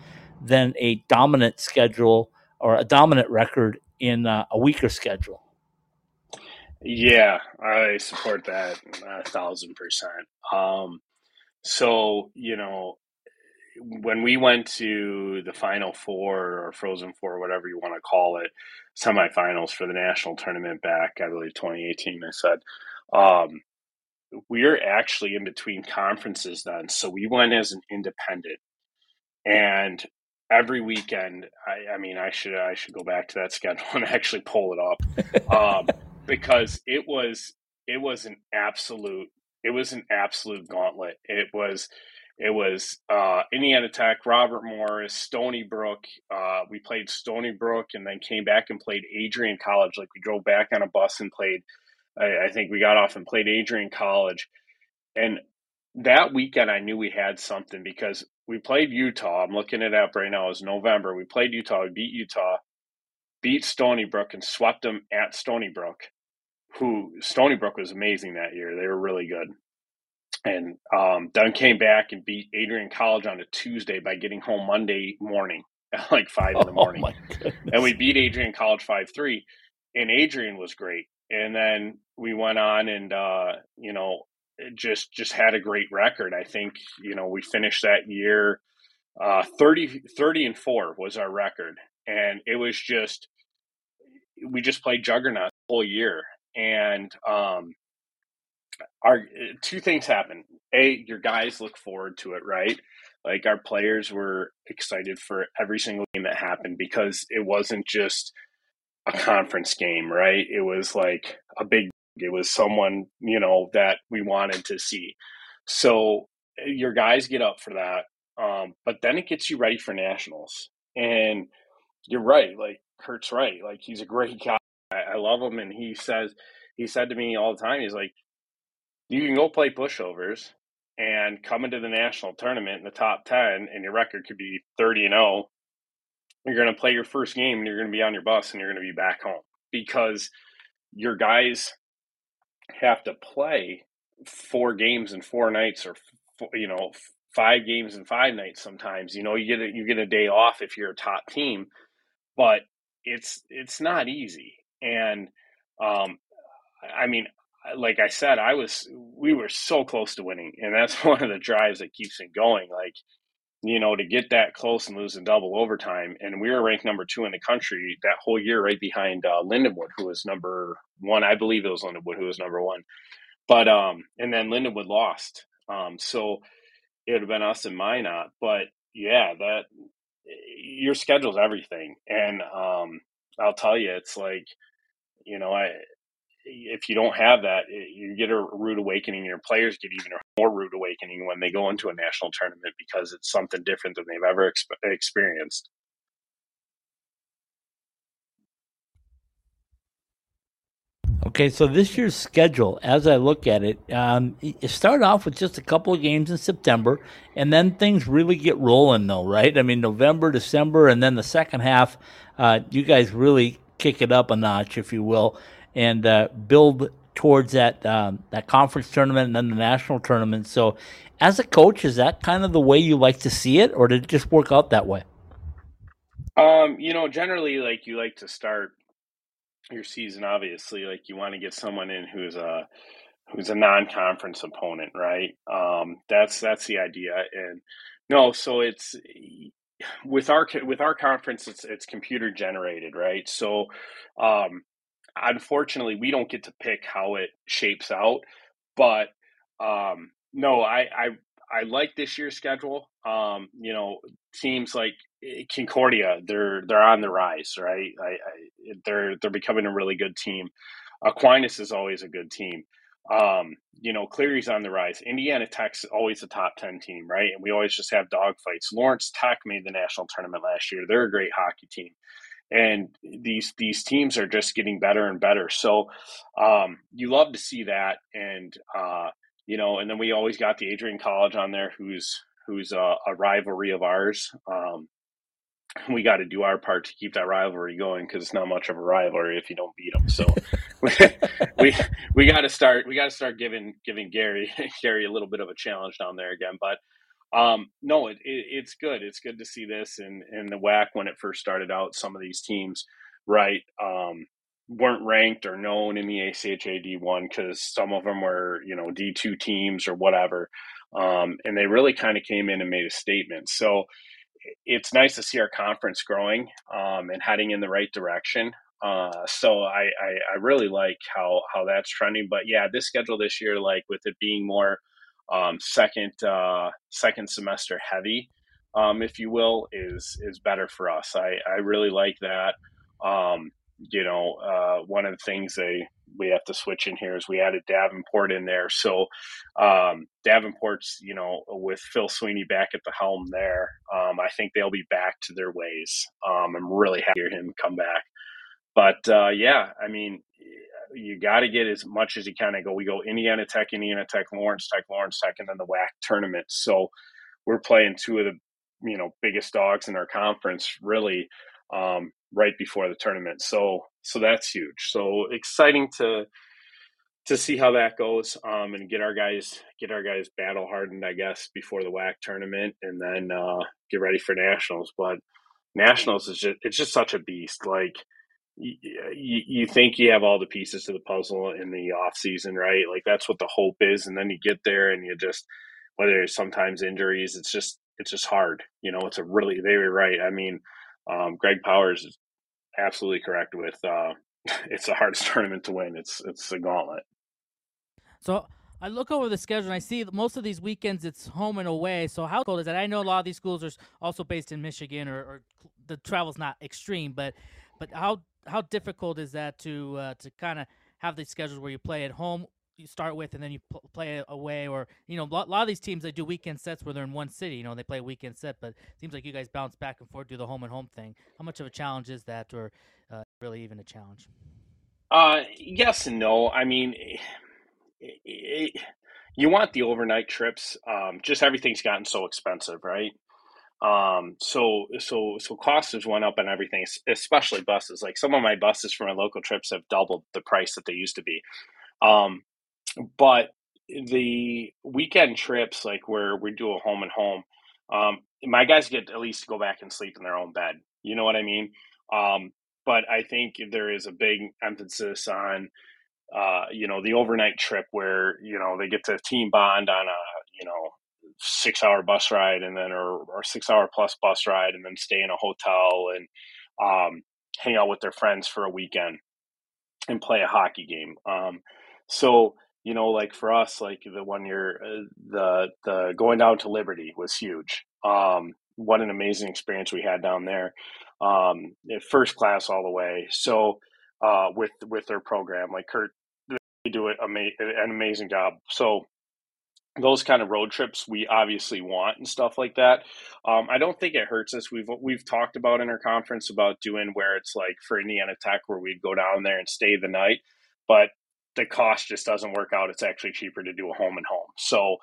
than a dominant schedule or a dominant record in uh, a weaker schedule. Yeah, I support that a thousand percent. Um, so you know, when we went to the Final Four or Frozen Four, whatever you want to call it, semifinals for the national tournament back, I believe 2018. I said, um, we're actually in between conferences then, so we went as an independent, and every weekend, I, I mean, I should I should go back to that schedule and actually pull it up, um, because it was it was an absolute it was an absolute gauntlet. It was it was uh, Indiana Tech, Robert Morris, Stony Brook. Uh, we played Stony Brook and then came back and played Adrian College. Like we drove back on a bus and played. I, I think we got off and played Adrian College, and that weekend I knew we had something because we played Utah. I'm looking it up right now. It was November. We played Utah. We beat Utah, beat Stony Brook, and swept them at Stony Brook. Who Stony Brook was amazing that year. They were really good and um, then came back and beat Adrian College on a Tuesday by getting home Monday morning at like five in the oh morning. Oh and we beat Adrian College five three, and Adrian was great. And then we went on and uh, you know just just had a great record. I think you know we finished that year uh, 30, 30 and four was our record, and it was just we just played juggernaut the whole year. And um, our two things happen. A, your guys look forward to it, right? Like our players were excited for every single game that happened because it wasn't just a conference game, right? It was like a big it was someone, you know, that we wanted to see. So your guys get up for that. Um, but then it gets you ready for nationals. And you're right, like Kirk's right. Like he's a great guy. I love him and he says he said to me all the time, he's like, you can go play pushovers and come into the national tournament in the top 10 and your record could be 30 and 0 you're going to play your first game and you're going to be on your bus and you're going to be back home because your guys have to play four games in four nights or you know five games in five nights sometimes you know you get a, you get a day off if you're a top team but it's it's not easy and um i mean like I said, I was we were so close to winning, and that's one of the drives that keeps it going. Like you know, to get that close and lose in double overtime, and we were ranked number two in the country that whole year, right behind uh, Lindenwood, who was number one. I believe it was Lindenwood who was number one, but um, and then Lindenwood lost. Um, so it would have been us and Minot, but yeah, that your schedule's everything, and um, I'll tell you, it's like you know, I if you don't have that, you get a rude awakening. Your players get even more rude awakening when they go into a national tournament because it's something different than they've ever exp- experienced. Okay, so this year's schedule, as I look at it, um, you start off with just a couple of games in September, and then things really get rolling, though, right? I mean, November, December, and then the second half, uh, you guys really kick it up a notch, if you will and uh, build towards that um, that conference tournament and then the national tournament. So, as a coach, is that kind of the way you like to see it, or did it just work out that way? Um, you know, generally, like you like to start your season. Obviously, like you want to get someone in who's a who's a non-conference opponent, right? Um, that's that's the idea. And no, so it's with our with our conference, it's it's computer generated, right? So um, unfortunately, we don't get to pick how it shapes out. But um, no, I, I I like this year's schedule. Um, you know, teams like eh, Concordia, they're they're on the rise, right? I, I, they're they're becoming a really good team. Aquinas is always a good team. Um, you know, Cleary's on the rise. Indiana Tech's always a top ten team, right? And we always just have dogfights. Lawrence Tech made the national tournament last year. They're a great hockey team and these these teams are just getting better and better. So um, you love to see that, and uh, you know, and then we always got the Adrian College on there, who's who's a, a rivalry of ours. Um, we got to do our part to keep that rivalry going because it's not much of a rivalry if you don't beat them. So we we got to start we got to start giving giving Gary Gary a little bit of a challenge down there again. But um, no, it, it, it's good. It's good to see this and and the WAC when it first started out. Some of these teams, right, um, weren't ranked or known in the ACHA D1 because some of them were you know D2 teams or whatever, um, and they really kind of came in and made a statement. So it's nice to see our conference growing um, and heading in the right direction. Uh, so I, I, I, really like how, how that's trending. But yeah, this schedule this year, like with it being more um, second uh, second semester heavy, um, if you will, is is better for us. I, I really like that. Um, you know, uh, one of the things they we have to switch in here is we added Davenport in there. So um, Davenport's, you know, with Phil Sweeney back at the helm there, um, I think they'll be back to their ways. Um, I'm really happy to hear him come back. But uh, yeah, I mean, you got to get as much as you can. I go, we go Indiana Tech, Indiana Tech, Lawrence Tech, Lawrence Tech, and then the WAC tournament. So we're playing two of the you know biggest dogs in our conference, really um, right before the tournament. So so that's huge. So exciting to to see how that goes um, and get our guys get our guys battle hardened, I guess, before the WAC tournament, and then uh, get ready for nationals. But nationals is just it's just such a beast. Like you, you think you have all the pieces to the puzzle in the off season, right? Like that's what the hope is, and then you get there and you just whether it's sometimes injuries, it's just it's just hard. You know, it's a really they were right. I mean, um, Greg Powers is absolutely correct with uh, it's the hardest tournament to win. It's it's a gauntlet. So I look over the schedule and I see most of these weekends it's home and away. So how cold is that? I know a lot of these schools are also based in Michigan, or, or the travel's not extreme, but but how how difficult is that to uh, to kind of have these schedules where you play at home you start with and then you pl- play away or you know a lot, lot, of these teams they do weekend sets where they're in one city you know they play a weekend set but it seems like you guys bounce back and forth do the home and home thing. How much of a challenge is that or uh, really even a challenge? Uh yes and no. I mean it, it, you want the overnight trips um just everything's gotten so expensive right um, so so so costs have went up and everything, especially buses. Like some of my buses for my local trips have doubled the price that they used to be. Um, but the weekend trips, like where we do a home and home, um, my guys get at least to go back and sleep in their own bed. You know what I mean? Um, but I think there is a big emphasis on, uh, you know, the overnight trip where you know they get to team bond on a you know six hour bus ride and then or, or six hour plus bus ride and then stay in a hotel and um, hang out with their friends for a weekend and play a hockey game. Um, so you know, like for us, like the one year, uh, the the going down to Liberty was huge. Um, what an amazing experience we had down there, um, first class all the way. So uh, with with their program, like Kirk, they do it ama- an amazing job. So those kind of road trips we obviously want and stuff like that. Um, I don't think it hurts us. We've we've talked about in our conference about doing where it's like for Indiana Tech where we'd go down there and stay the night, but the cost just doesn't work out. It's actually cheaper to do a home and home. So,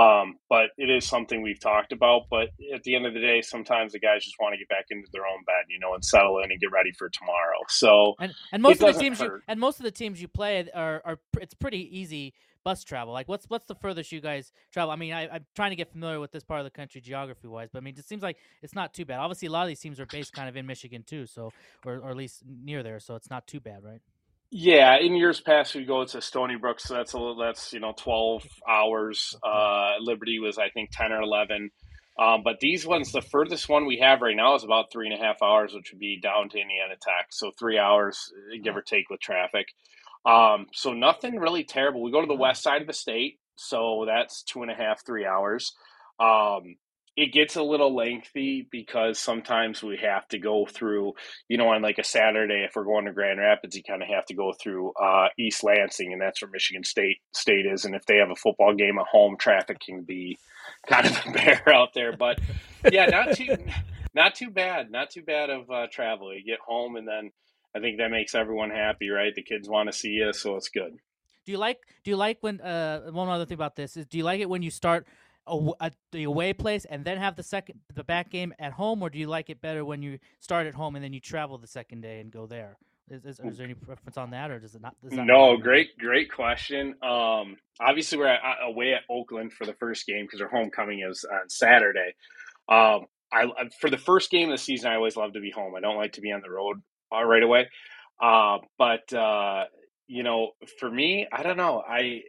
um, but it is something we've talked about. But at the end of the day, sometimes the guys just want to get back into their own bed, you know, and settle in and get ready for tomorrow. So, and, and most of the teams hurt. you and most of the teams you play are, are it's pretty easy bus travel. Like, what's what's the furthest you guys travel? I mean, I, am trying to get familiar with this part of the country geography wise, but I mean, it seems like it's not too bad. Obviously, a lot of these teams are based kind of in Michigan too, so or, or at least near there, so it's not too bad, right? Yeah, in years past we go to Stony Brook, so that's a little, that's you know twelve hours. Uh, Liberty was I think ten or eleven, um, but these ones, the furthest one we have right now is about three and a half hours, which would be down to Indiana Tech, so three hours give or take with traffic. Um, so nothing really terrible. We go to the west side of the state, so that's two and a half, three hours. Um, it gets a little lengthy because sometimes we have to go through, you know, on like a Saturday, if we're going to Grand Rapids, you kind of have to go through uh, East Lansing, and that's where Michigan State State is. And if they have a football game at home, traffic can be kind of a bear out there. But yeah, not too, not too bad, not too bad of uh, travel. You get home, and then I think that makes everyone happy, right? The kids want to see you, so it's good. Do you like? Do you like when? Uh, one other thing about this is, do you like it when you start? a, a, the away place and then have the second the back game at home, or do you like it better when you start at home and then you travel the second day and go there? Is, is, is there any preference on that, or does it not? Does no, great, great question. Um, obviously, we're at, away at Oakland for the first game because our homecoming is on Saturday. Um, I for the first game of the season, I always love to be home. I don't like to be on the road uh, right away. Uh, but uh, you know, for me, I don't know. I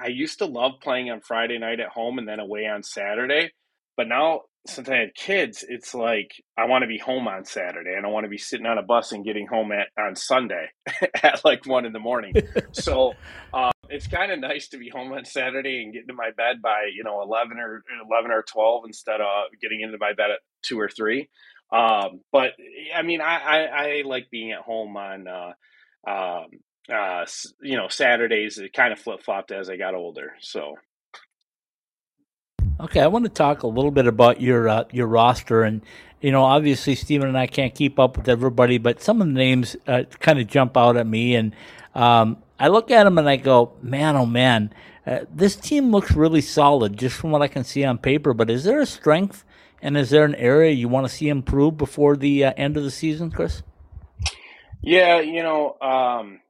I used to love playing on Friday night at home and then away on Saturday. But now, since I had kids, it's like I want to be home on Saturday. I don't want to be sitting on a bus and getting home at on Sunday at like one in the morning. so uh, it's kind of nice to be home on Saturday and get to my bed by you know eleven or eleven or twelve instead of getting into my bed at two or three. Um, but I mean, I, I, I, like being at home on, uh, um, uh, you know, Saturdays. It kind of flip flopped as I got older. So. Okay, I want to talk a little bit about your uh, your roster, and you know, obviously Steven and I can't keep up with everybody, but some of the names uh, kind of jump out at me, and um, I look at them and I go, man, oh man, uh, this team looks really solid just from what I can see on paper. But is there a strength and is there an area you want to see improve before the uh, end of the season, Chris? Yeah, you know, um,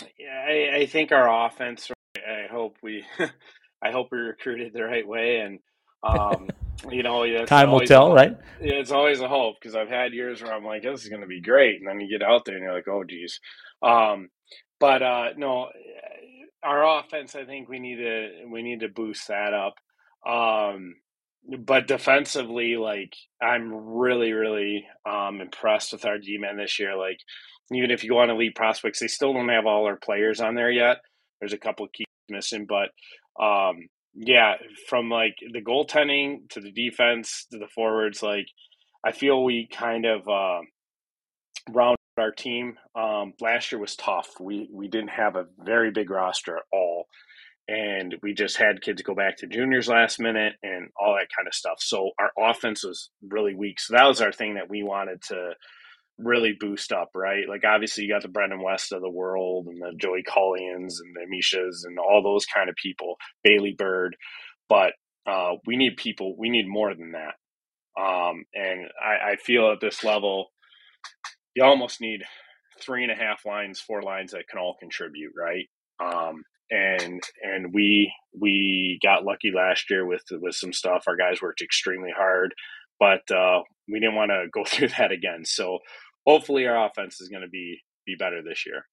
I, I, think our offense. I hope we, I hope we recruited the right way, and um, you know, time will tell, right? It's always a hope because I've had years where I'm like, this is going to be great, and then you get out there and you're like, oh, geez. Um, but uh, no, our offense. I think we need to we need to boost that up. Um, but defensively, like I'm really, really um, impressed with our D men this year. Like even if you go on elite prospects, they still don't have all our players on there yet. There's a couple of keys missing, but um, yeah, from like the goaltending to the defense to the forwards, like I feel we kind of uh, rounded our team. Um, last year was tough. We we didn't have a very big roster at all and we just had kids go back to juniors last minute and all that kind of stuff. So our offense was really weak. So that was our thing that we wanted to really boost up, right? Like obviously you got the Brendan West of the world and the Joey Collians and the Mishas and all those kind of people, Bailey Bird, but uh, we need people. We need more than that. Um, and I, I feel at this level, you almost need three and a half lines, four lines that can all contribute, right? Um, and and we we got lucky last year with with some stuff. Our guys worked extremely hard, but uh, we didn't want to go through that again. So hopefully, our offense is going to be be better this year.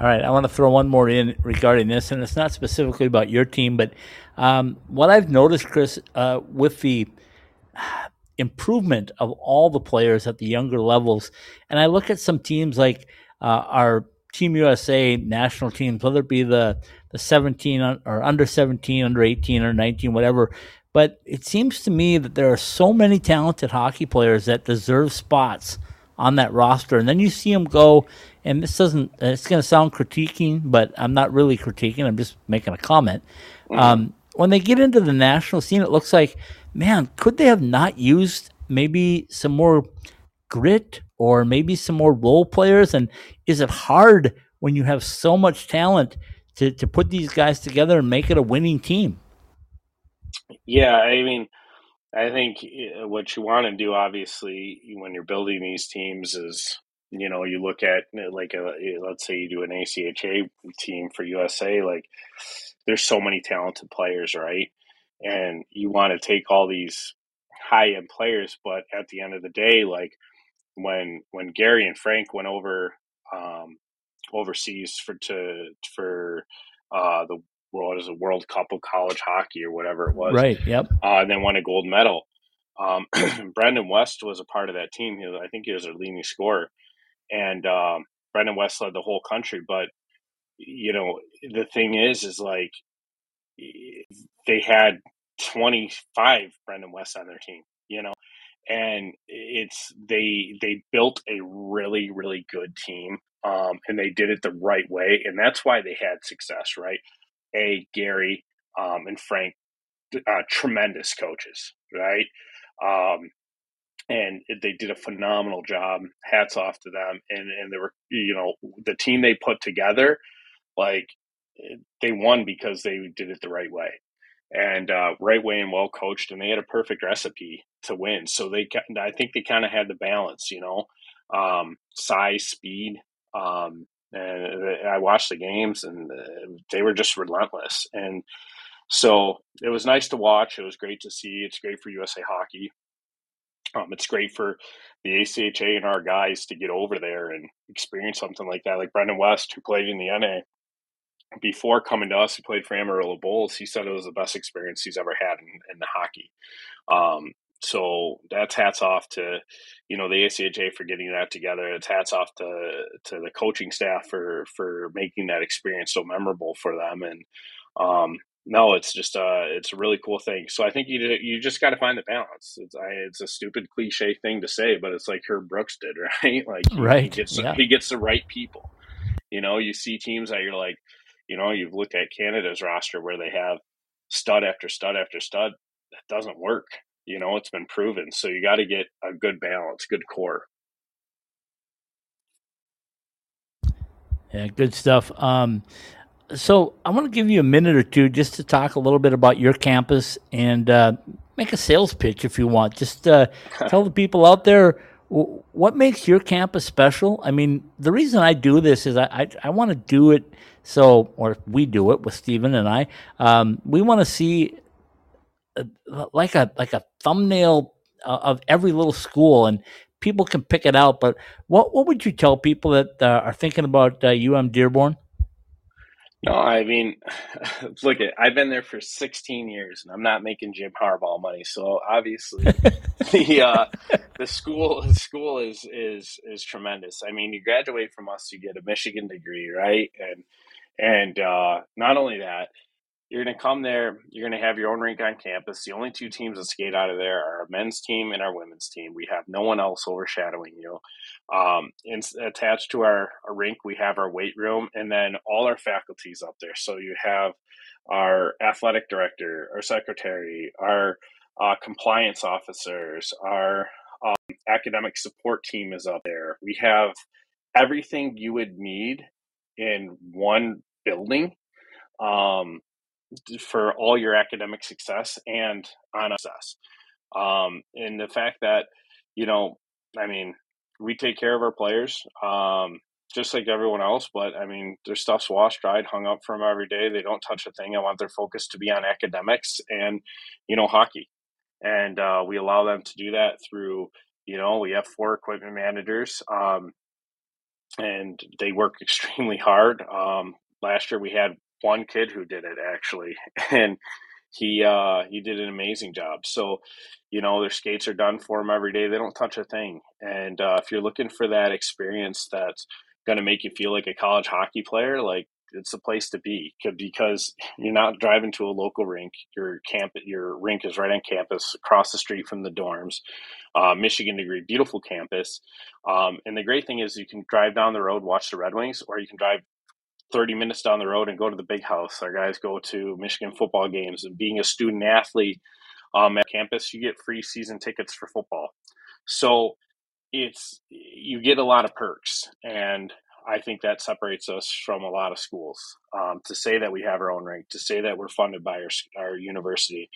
All right, I want to throw one more in regarding this, and it's not specifically about your team, but um, what I've noticed, Chris, uh, with the improvement of all the players at the younger levels, and I look at some teams like uh, our Team USA national teams, whether it be the the 17 or under 17, under 18, or 19, whatever. But it seems to me that there are so many talented hockey players that deserve spots on that roster, and then you see them go. And this doesn't. It's going to sound critiquing, but I'm not really critiquing. I'm just making a comment. Mm-hmm. Um, when they get into the national scene, it looks like, man, could they have not used maybe some more grit or maybe some more role players? And is it hard when you have so much talent to, to put these guys together and make it a winning team? Yeah, I mean, I think uh, what you want to do, obviously, when you're building these teams, is you know you look at uh, like a let's say you do an ACHA team for USA, like there's so many talented players, right? And you want to take all these high end players, but at the end of the day, like when when Gary and Frank went over um, overseas for to for uh, the world as a World Cup of college hockey or whatever it was, right? Yep. Uh, and then won a gold medal. Um, Brendan West was a part of that team. He was, I think he was a leading scorer, and um, Brendan West led the whole country. But you know, the thing is, is like they had 25 Brendan West on their team, you know, and it's they they built a really really good team um, and they did it the right way and that's why they had success right? A gary um, and frank uh, tremendous coaches right? Um, and they did a phenomenal job. Hats off to them and and they were you know the team they put together like they won because they did it the right way and uh, right way and well coached, and they had a perfect recipe to win. So they, I think they kind of had the balance, you know, um, size, speed. Um, and I watched the games, and uh, they were just relentless. And so it was nice to watch. It was great to see. It's great for USA Hockey. Um, it's great for the ACHA and our guys to get over there and experience something like that. Like Brendan West, who played in the NA, before coming to us, he played for Amarillo Bulls. He said it was the best experience he's ever had in, in the hockey. Um, so that's hats off to, you know, the ACHA for getting that together. It's hats off to to the coaching staff for for making that experience so memorable for them. And um, no, it's just uh, it's a really cool thing. So I think you you just got to find the balance. It's I, it's a stupid cliche thing to say, but it's like Herb Brooks did, right? Like right, he gets yeah. he gets the right people. You know, you see teams that you're like, you know, you've looked at Canada's roster where they have stud after stud after stud. That doesn't work. You know, it's been proven. So you got to get a good balance, good core. Yeah, good stuff. Um, so I want to give you a minute or two just to talk a little bit about your campus and uh, make a sales pitch if you want. Just uh, tell the people out there what makes your campus special. I mean, the reason I do this is I I, I want to do it so, or we do it with Steven and I. Um, we want to see a, uh, like a like a thumbnail uh, of every little school, and people can pick it out. But what what would you tell people that uh, are thinking about uh, UM Dearborn? No, I mean, look at I've been there for 16 years, and I'm not making Jim Harbaugh money. So obviously, the uh, the school the school is is is tremendous. I mean, you graduate from us, you get a Michigan degree, right? And and uh, not only that, you're going to come there, you're going to have your own rink on campus. The only two teams that skate out of there are our men's team and our women's team. We have no one else overshadowing you. Um, and attached to our, our rink, we have our weight room and then all our faculties up there. So you have our athletic director, our secretary, our uh, compliance officers, our um, academic support team is up there. We have everything you would need in one building um, for all your academic success and on success. Um, and the fact that, you know, I mean, we take care of our players um, just like everyone else, but I mean, their stuff's washed, dried, hung up them every day. They don't touch a thing. I want their focus to be on academics and, you know, hockey. And uh, we allow them to do that through, you know, we have four equipment managers. Um, and they work extremely hard. Um, last year we had one kid who did it actually, and he uh, he did an amazing job. So, you know, their skates are done for them every day. They don't touch a thing. And uh, if you're looking for that experience that's going to make you feel like a college hockey player, like it's the place to be because you're not driving to a local rink. Your camp, your rink is right on campus, across the street from the dorms. Uh, Michigan degree, beautiful campus. Um, and the great thing is you can drive down the road, watch the Red Wings, or you can drive 30 minutes down the road and go to the big house. Our guys go to Michigan football games, and being a student athlete um, at campus, you get free season tickets for football. So it's you get a lot of perks and I think that separates us from a lot of schools. Um, to say that we have our own rink, to say that we're funded by our, our university,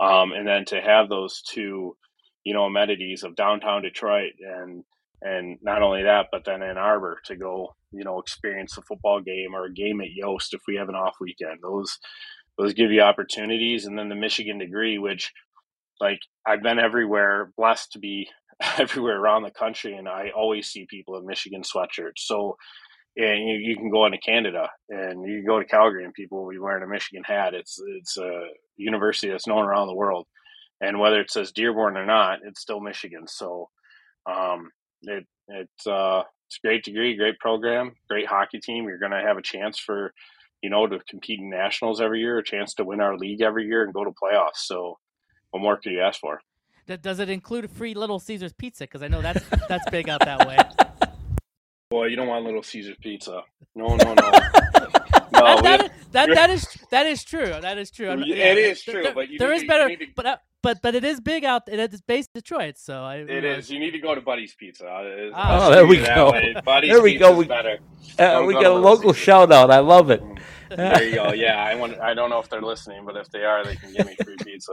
um, and then to have those two, you know, amenities of downtown Detroit and and not only that, but then Ann Arbor to go, you know, experience a football game or a game at Yost if we have an off weekend. Those those give you opportunities, and then the Michigan degree, which like I've been everywhere, blessed to be everywhere around the country, and I always see people in Michigan sweatshirts. So, and you, you can go into Canada and you can go to Calgary, and people will be wearing a Michigan hat. It's it's a university that's known around the world, and whether it says Dearborn or not, it's still Michigan. So, um, it it's uh, it's a great degree, great program, great hockey team. You're going to have a chance for you know to compete in nationals every year, a chance to win our league every year, and go to playoffs. So, what more could you ask for? That does it include a free Little Caesars pizza? Because I know that's that's big out that way. Boy, you don't want Little Caesars pizza. No, no, no. no, that, that, is, that, that is that is true. That is true. It yeah, is true, there, but there is to, better. To, but uh, but but it is big out. It is based in Detroit, so I, it know. is. You need to go to Buddy's Pizza. Ah. Oh, there we go. Buddy's there we go. We, better. uh, we got a local shout out. I love it. there you go. Yeah, I want. I don't know if they're listening, but if they are, they can give me free pizza.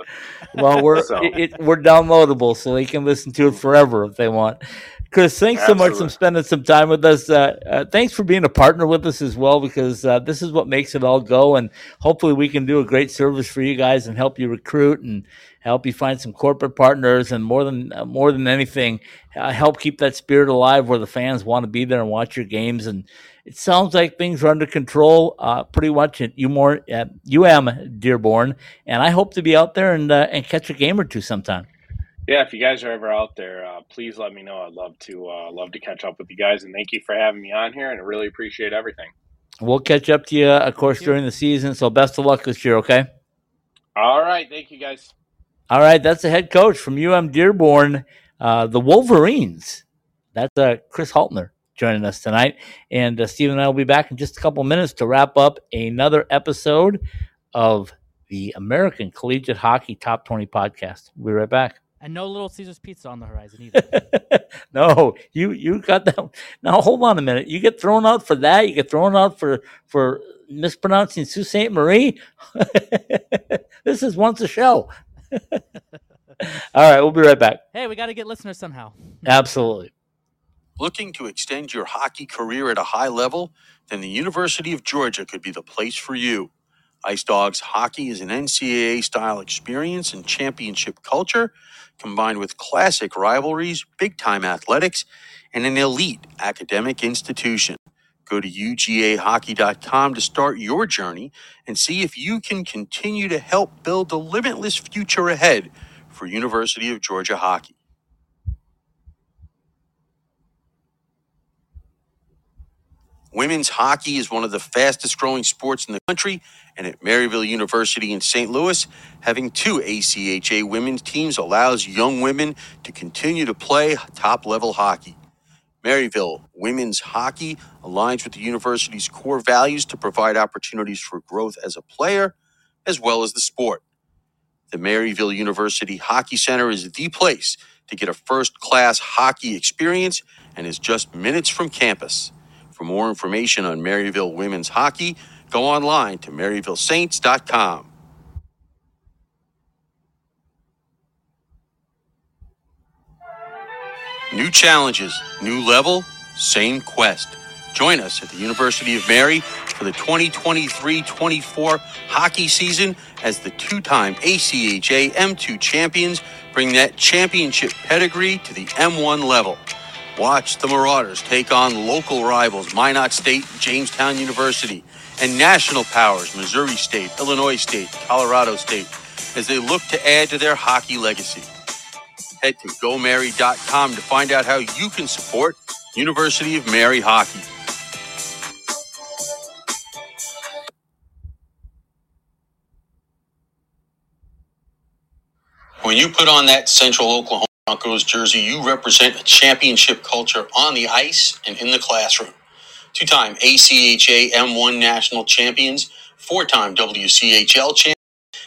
Well, we're So- it, it- we're downloadable, so they can listen to it forever if they want. Chris, thanks so much for spending some time with us. Uh, uh, thanks for being a partner with us as well, because uh, this is what makes it all go. And hopefully, we can do a great service for you guys and help you recruit and help you find some corporate partners, and more than uh, more than anything, uh, help keep that spirit alive where the fans want to be there and watch your games. And it sounds like things are under control, uh, pretty much at UMore, at UM Dearborn, and I hope to be out there and uh, and catch a game or two sometime. Yeah, if you guys are ever out there, uh, please let me know. I'd love to uh, love to catch up with you guys, and thank you for having me on here. And I really appreciate everything. We'll catch up to you, of course, you. during the season. So best of luck this year, okay? All right, thank you guys. All right, that's the head coach from UM Dearborn, uh, the Wolverines. That's uh, Chris Haltinner joining us tonight. And uh, Steve and I will be back in just a couple minutes to wrap up another episode of the American Collegiate Hockey Top 20 podcast. We'll be right back. And no Little Caesars pizza on the horizon either. no, you you got that. Now hold on a minute. You get thrown out for that. You get thrown out for for mispronouncing Sault Ste. Marie. this is once a show. All right, we'll be right back. hey, we got to get listeners somehow. Absolutely. Looking to extend your hockey career at a high level? Then the University of Georgia could be the place for you. Ice Dogs hockey is an NCAA style experience and championship culture combined with classic rivalries, big time athletics, and an elite academic institution. Go to UGAhockey.com to start your journey and see if you can continue to help build the limitless future ahead for University of Georgia hockey. Women's hockey is one of the fastest growing sports in the country, and at Maryville University in St. Louis, having two ACHA women's teams allows young women to continue to play top level hockey. Maryville women's hockey aligns with the university's core values to provide opportunities for growth as a player as well as the sport. The Maryville University Hockey Center is the place to get a first class hockey experience and is just minutes from campus. For more information on Maryville women's hockey, go online to maryvillesaints.com. New challenges, new level, same quest. Join us at the University of Mary for the 2023 24 hockey season as the two time ACHA M2 champions bring that championship pedigree to the M1 level. Watch the Marauders take on local rivals Minot State, Jamestown University, and national powers Missouri State, Illinois State, Colorado State as they look to add to their hockey legacy. Head to gomary.com to find out how you can support University of Mary hockey. When you put on that Central Oklahoma Broncos jersey, you represent a championship culture on the ice and in the classroom. Two time ACHA M1 national champions, four time WCHL champions,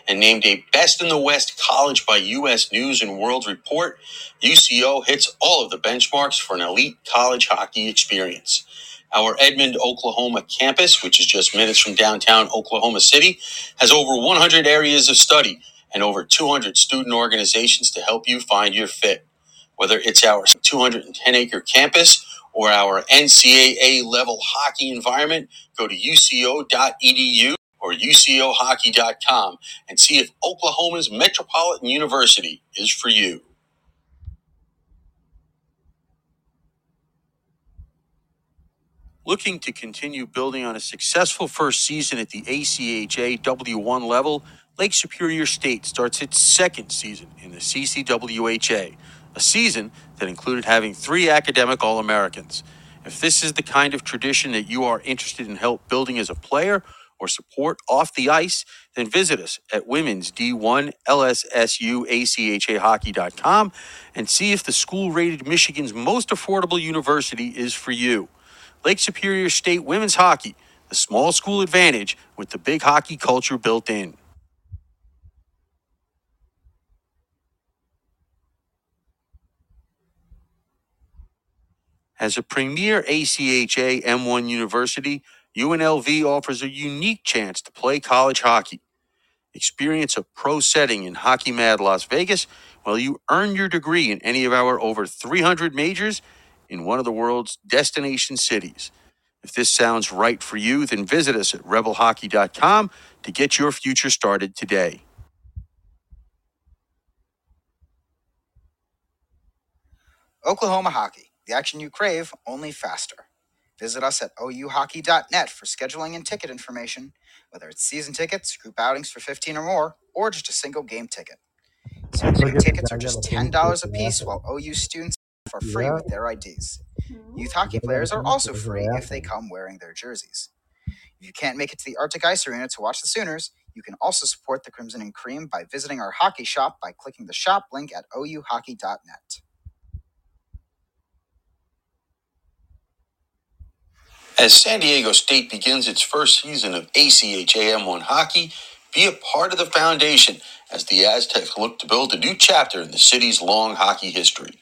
and named a Best in the West college by U.S. News and World Report, UCO hits all of the benchmarks for an elite college hockey experience. Our Edmond, Oklahoma campus, which is just minutes from downtown Oklahoma City, has over 100 areas of study and over 200 student organizations to help you find your fit. Whether it's our 210 acre campus or our NCAA level hockey environment, go to uco.edu or ucohockey.com and see if Oklahoma's Metropolitan University is for you. Looking to continue building on a successful first season at the ACHA W1 level, Lake Superior State starts its second season in the CCWHA, a season that included having three academic All Americans. If this is the kind of tradition that you are interested in help building as a player or support off the ice, then visit us at women's D1 LSSU ACHA hockey.com and see if the school rated Michigan's most affordable university is for you. Lake Superior State Women's Hockey, the small school advantage with the big hockey culture built in. As a premier ACHA M1 university, UNLV offers a unique chance to play college hockey. Experience a pro setting in Hockey Mad Las Vegas while you earn your degree in any of our over 300 majors in one of the world's destination cities. If this sounds right for you, then visit us at rebelhockey.com to get your future started today. Oklahoma Hockey, the action you crave, only faster. Visit us at ouhockey.net for scheduling and ticket information, whether it's season tickets, group outings for 15 or more, or just a single game ticket. Season Look tickets are just $10 a piece, while OU students are free with their IDs. Hmm. Youth hockey players are also free if they come wearing their jerseys. If you can't make it to the Arctic Ice Arena to watch the Sooners, you can also support the Crimson and Cream by visiting our hockey shop by clicking the shop link at ouhockey.net. As San Diego State begins its first season of ACHAM1 hockey, be a part of the foundation as the Aztecs look to build a new chapter in the city's long hockey history.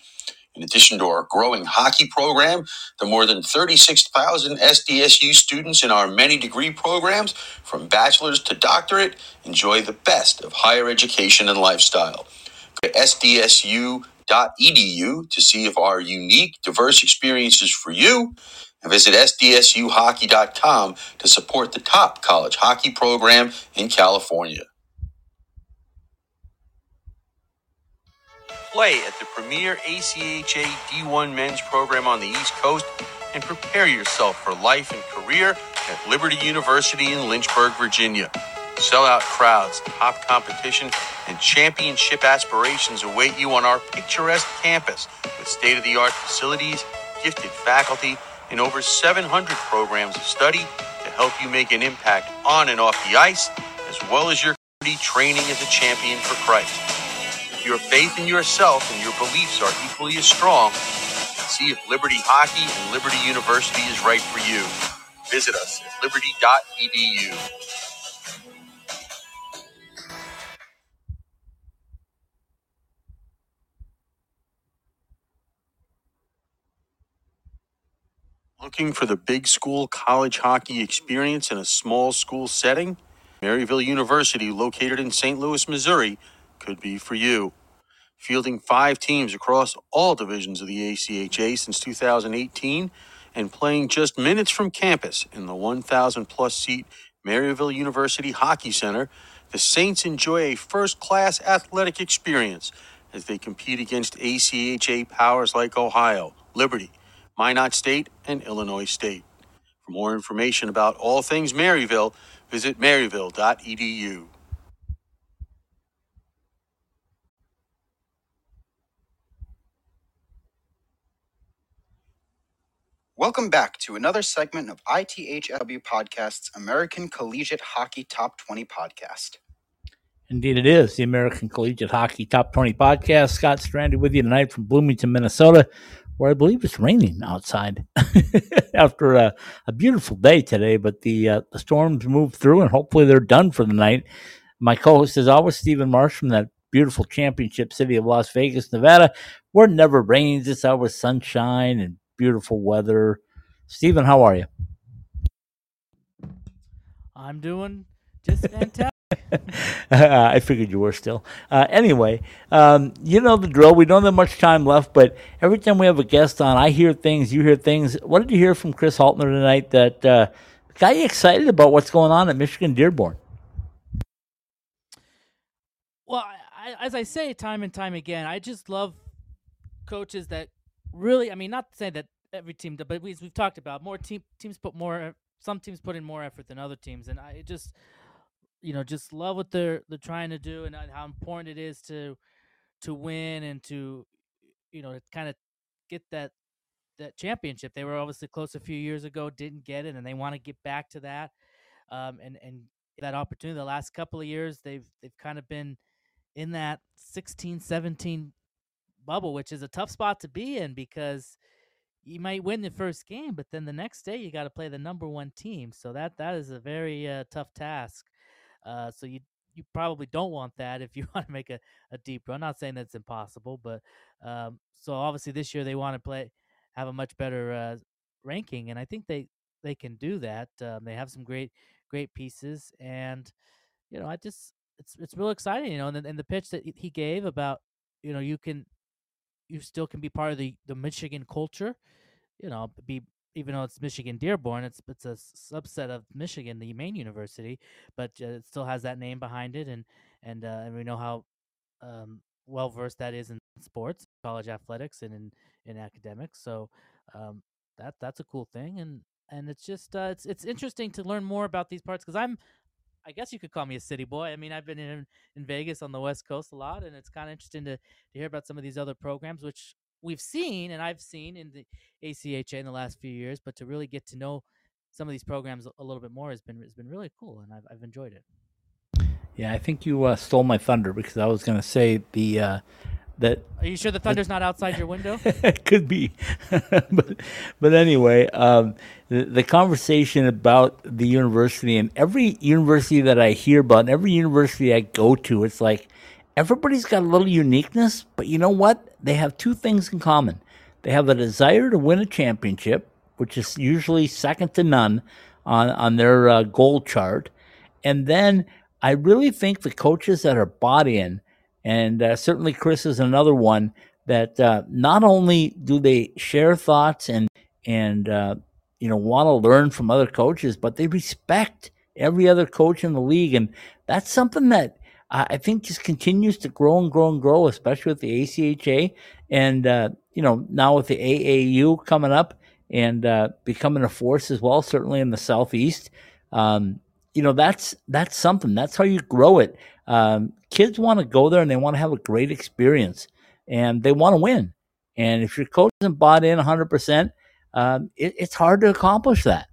In addition to our growing hockey program, the more than 36,000 SDSU students in our many degree programs, from bachelor's to doctorate, enjoy the best of higher education and lifestyle. Go to sdsu.edu to see if our unique, diverse experiences for you visit sdsuhockey.com to support the top college hockey program in California. Play at the premier ACHA D1 men's program on the East Coast and prepare yourself for life and career at Liberty University in Lynchburg, Virginia. Sellout crowds, top competition, and championship aspirations await you on our picturesque campus with state of the art facilities, gifted faculty, and over 700 programs of study to help you make an impact on and off the ice, as well as your community training as a champion for Christ. If your faith in yourself and your beliefs are equally as strong, see if Liberty Hockey and Liberty University is right for you. Visit us at liberty.edu. Looking for the big school college hockey experience in a small school setting? Maryville University, located in St. Louis, Missouri, could be for you. Fielding five teams across all divisions of the ACHA since 2018 and playing just minutes from campus in the 1,000 plus seat Maryville University Hockey Center, the Saints enjoy a first class athletic experience as they compete against ACHA powers like Ohio, Liberty, Minot State, and Illinois State. For more information about all things Maryville, visit maryville.edu. Welcome back to another segment of ITHW Podcast's American Collegiate Hockey Top 20 podcast. Indeed, it is the American Collegiate Hockey Top 20 podcast. Scott Stranded with you tonight from Bloomington, Minnesota, where I believe it's raining outside after a, a beautiful day today. But the uh, the storms moved through, and hopefully they're done for the night. My co-host is always Steven Marsh from that beautiful championship city of Las Vegas, Nevada, where it never rains. It's always sunshine and beautiful weather. Steven, how are you? I'm doing just fantastic. I figured you were still. Uh, anyway, um, you know the drill. We don't have much time left, but every time we have a guest on, I hear things, you hear things. What did you hear from Chris Haltinner tonight that uh, got you excited about what's going on at Michigan Dearborn? Well, I, as I say time and time again, I just love coaches that really. I mean, not to say that every team, but we, we've talked about more team teams put more. Some teams put in more effort than other teams, and I just, you know, just love what they're they're trying to do and how important it is to to win and to, you know, kind of get that that championship. They were obviously close a few years ago, didn't get it, and they want to get back to that. Um, and and that opportunity the last couple of years they've they've kind of been in that 16 17 bubble which is a tough spot to be in because you might win the first game but then the next day you got to play the number one team so that that is a very uh, tough task uh, so you you probably don't want that if you want to make a, a deep run not saying that's impossible but um, so obviously this year they want to play have a much better uh, ranking and i think they they can do that. Um, they have some great great pieces, and you know, I just it's it's real exciting. You know, and the, and the pitch that he gave about you know you can you still can be part of the the Michigan culture. You know, be even though it's Michigan Dearborn, it's it's a subset of Michigan, the main university, but uh, it still has that name behind it, and and uh, and we know how um, well versed that is in sports, college athletics, and in in academics. So um, that that's a cool thing, and and it's just uh, it's it's interesting to learn more about these parts because I'm. I guess you could call me a city boy. I mean, I've been in in Vegas on the West Coast a lot, and it's kind of interesting to, to hear about some of these other programs, which we've seen and I've seen in the ACHA in the last few years, but to really get to know some of these programs a little bit more has been has been really cool, and I've I've enjoyed it. Yeah, I think you uh, stole my thunder because I was going to say the uh, that. Are you sure the thunder's not outside your window? it could be, but but anyway, um, the the conversation about the university and every university that I hear about, and every university I go to, it's like everybody's got a little uniqueness, but you know what? They have two things in common. They have a desire to win a championship, which is usually second to none on, on their uh, goal chart. And then I really think the coaches that are bought in, and uh, certainly Chris is another one, that uh, not only do they share thoughts and, and uh, you know, want to learn from other coaches, but they respect every other coach in the league. And that's something that I think just continues to grow and grow and grow, especially with the ACHA and uh, you know now with the AAU coming up and uh, becoming a force as well, certainly in the southeast. Um, you know that's that's something. That's how you grow it. Um, kids want to go there and they want to have a great experience and they want to win. And if your coach isn't bought in 100, um, percent it, it's hard to accomplish that.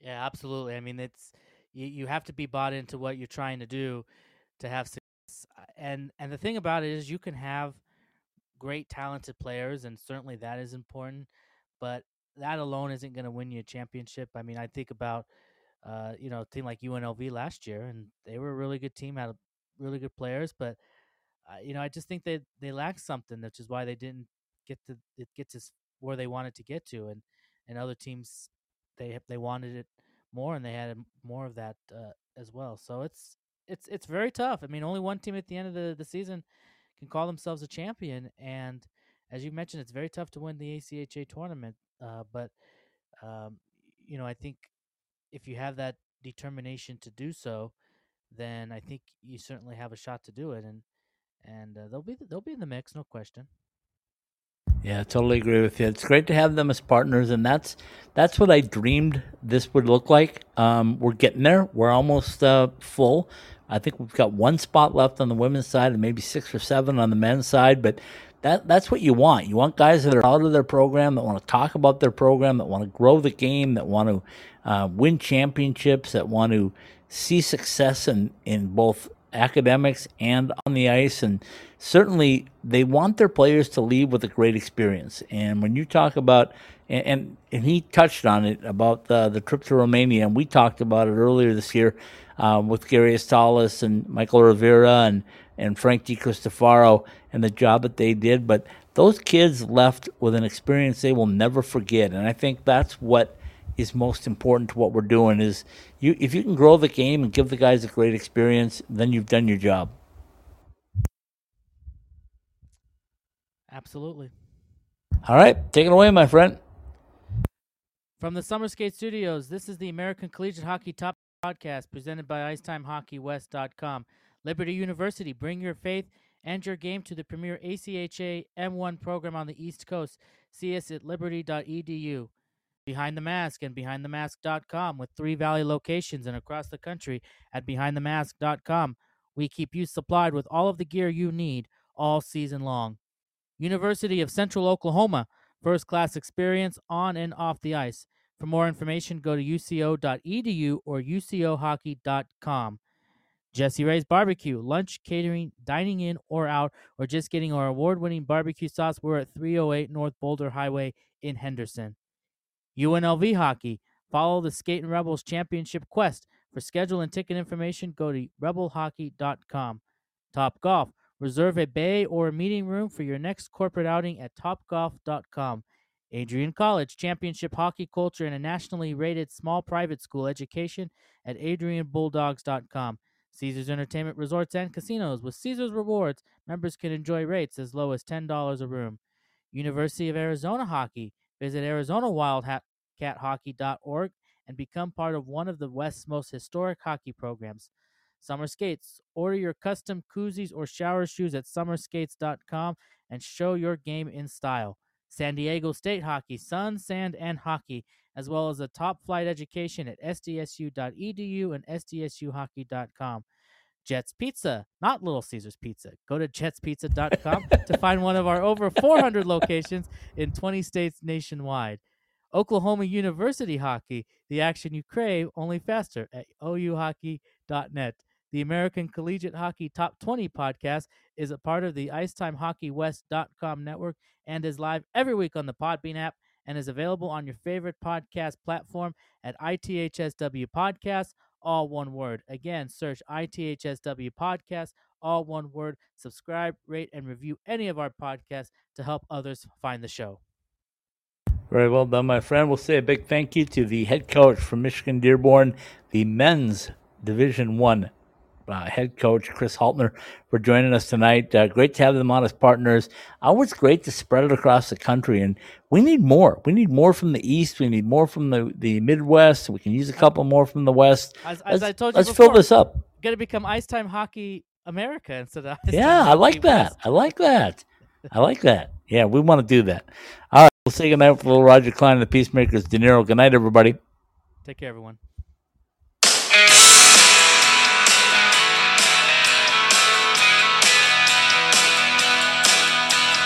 Yeah, absolutely. I mean, it's you, you have to be bought into what you're trying to do to have success. And and the thing about it is you can have great talented players and certainly that is important, but that alone isn't going to win you a championship. I mean, I think about uh, you know, a team like UNLV last year and they were a really good team, had really good players, but uh, you know, I just think they they lacked something, which is why they didn't get to it gets us where they wanted to get to and and other teams they they wanted it more, and they had more of that uh, as well. So it's it's it's very tough. I mean, only one team at the end of the, the season can call themselves a champion, and as you mentioned, it's very tough to win the ACHA tournament. Uh, but um, you know, I think if you have that determination to do so, then I think you certainly have a shot to do it, and and uh, they'll be they'll be in the mix, no question. Yeah, I totally agree with you. It's great to have them as partners, and that's that's what I dreamed this would look like. Um, we're getting there. We're almost uh, full. I think we've got one spot left on the women's side, and maybe six or seven on the men's side. But that that's what you want. You want guys that are out of their program, that want to talk about their program, that want to grow the game, that want to uh, win championships, that want to see success in in both academics and on the ice. And certainly they want their players to leave with a great experience. And when you talk about, and, and, he touched on it about the, the trip to Romania, and we talked about it earlier this year um, with Gary Astalis and Michael Rivera and, and Frank DeCristofaro and the job that they did. But those kids left with an experience they will never forget. And I think that's what is most important to what we're doing is you if you can grow the game and give the guys a great experience, then you've done your job. Absolutely. All right, take it away, my friend. From the Summer Skate Studios, this is the American Collegiate Hockey Top Podcast presented by IcetimeHockeyWest.com. Liberty University, bring your faith and your game to the premier ACHA M1 program on the East Coast. See us at liberty.edu. Behind the Mask and BehindTheMask.com with three Valley locations and across the country at BehindTheMask.com. We keep you supplied with all of the gear you need all season long. University of Central Oklahoma, first class experience on and off the ice. For more information, go to uco.edu or ucohockey.com. Jesse Rae's Barbecue, lunch, catering, dining in or out, or just getting our award winning barbecue sauce. We're at 308 North Boulder Highway in Henderson. UNLV Hockey. Follow the Skating Rebels Championship Quest. For schedule and ticket information, go to rebelhockey.com. Top Golf. Reserve a bay or a meeting room for your next corporate outing at topgolf.com. Adrian College, championship hockey culture and a nationally rated small private school education at adrianbulldogs.com. Caesars Entertainment Resorts and Casinos. With Caesars Rewards, members can enjoy rates as low as $10 a room. University of Arizona Hockey. Visit ArizonaWildCatHockey.org and become part of one of the West's most historic hockey programs. Summer Skates. Order your custom koozies or shower shoes at summerskates.com and show your game in style. San Diego State Hockey, Sun, Sand, and Hockey, as well as a top flight education at sdsu.edu and sdsuhockey.com. Jets Pizza, not Little Caesars Pizza. Go to jetspizza.com to find one of our over 400 locations in 20 states nationwide. Oklahoma University Hockey, the action you crave, only faster at ouhockey.net. The American Collegiate Hockey Top 20 podcast is a part of the IcetimeHockeyWest.com network and is live every week on the Podbean app and is available on your favorite podcast platform at ITHSW all one word. Again, search ITHSW Podcast, all one word. Subscribe, rate, and review any of our podcasts to help others find the show. Very well done, my friend. We'll say a big thank you to the head coach from Michigan Dearborn, the men's Division One uh, head coach Chris Haltinner for joining us tonight. Uh, great to have them on as partners. Always great to spread it across the country, and we need more. We need more from the East. We need more from the, the Midwest. We can use a couple more from the West. As, as I told you let's before, fill this up. Got to become Ice Time Hockey America instead of Ice Yeah, I like that. West. I like that. I like that. Yeah, we want to do that. All right, we'll say goodnight with little Roger Klein and the Peacemakers. De Niro. Good night, everybody. Take care, everyone.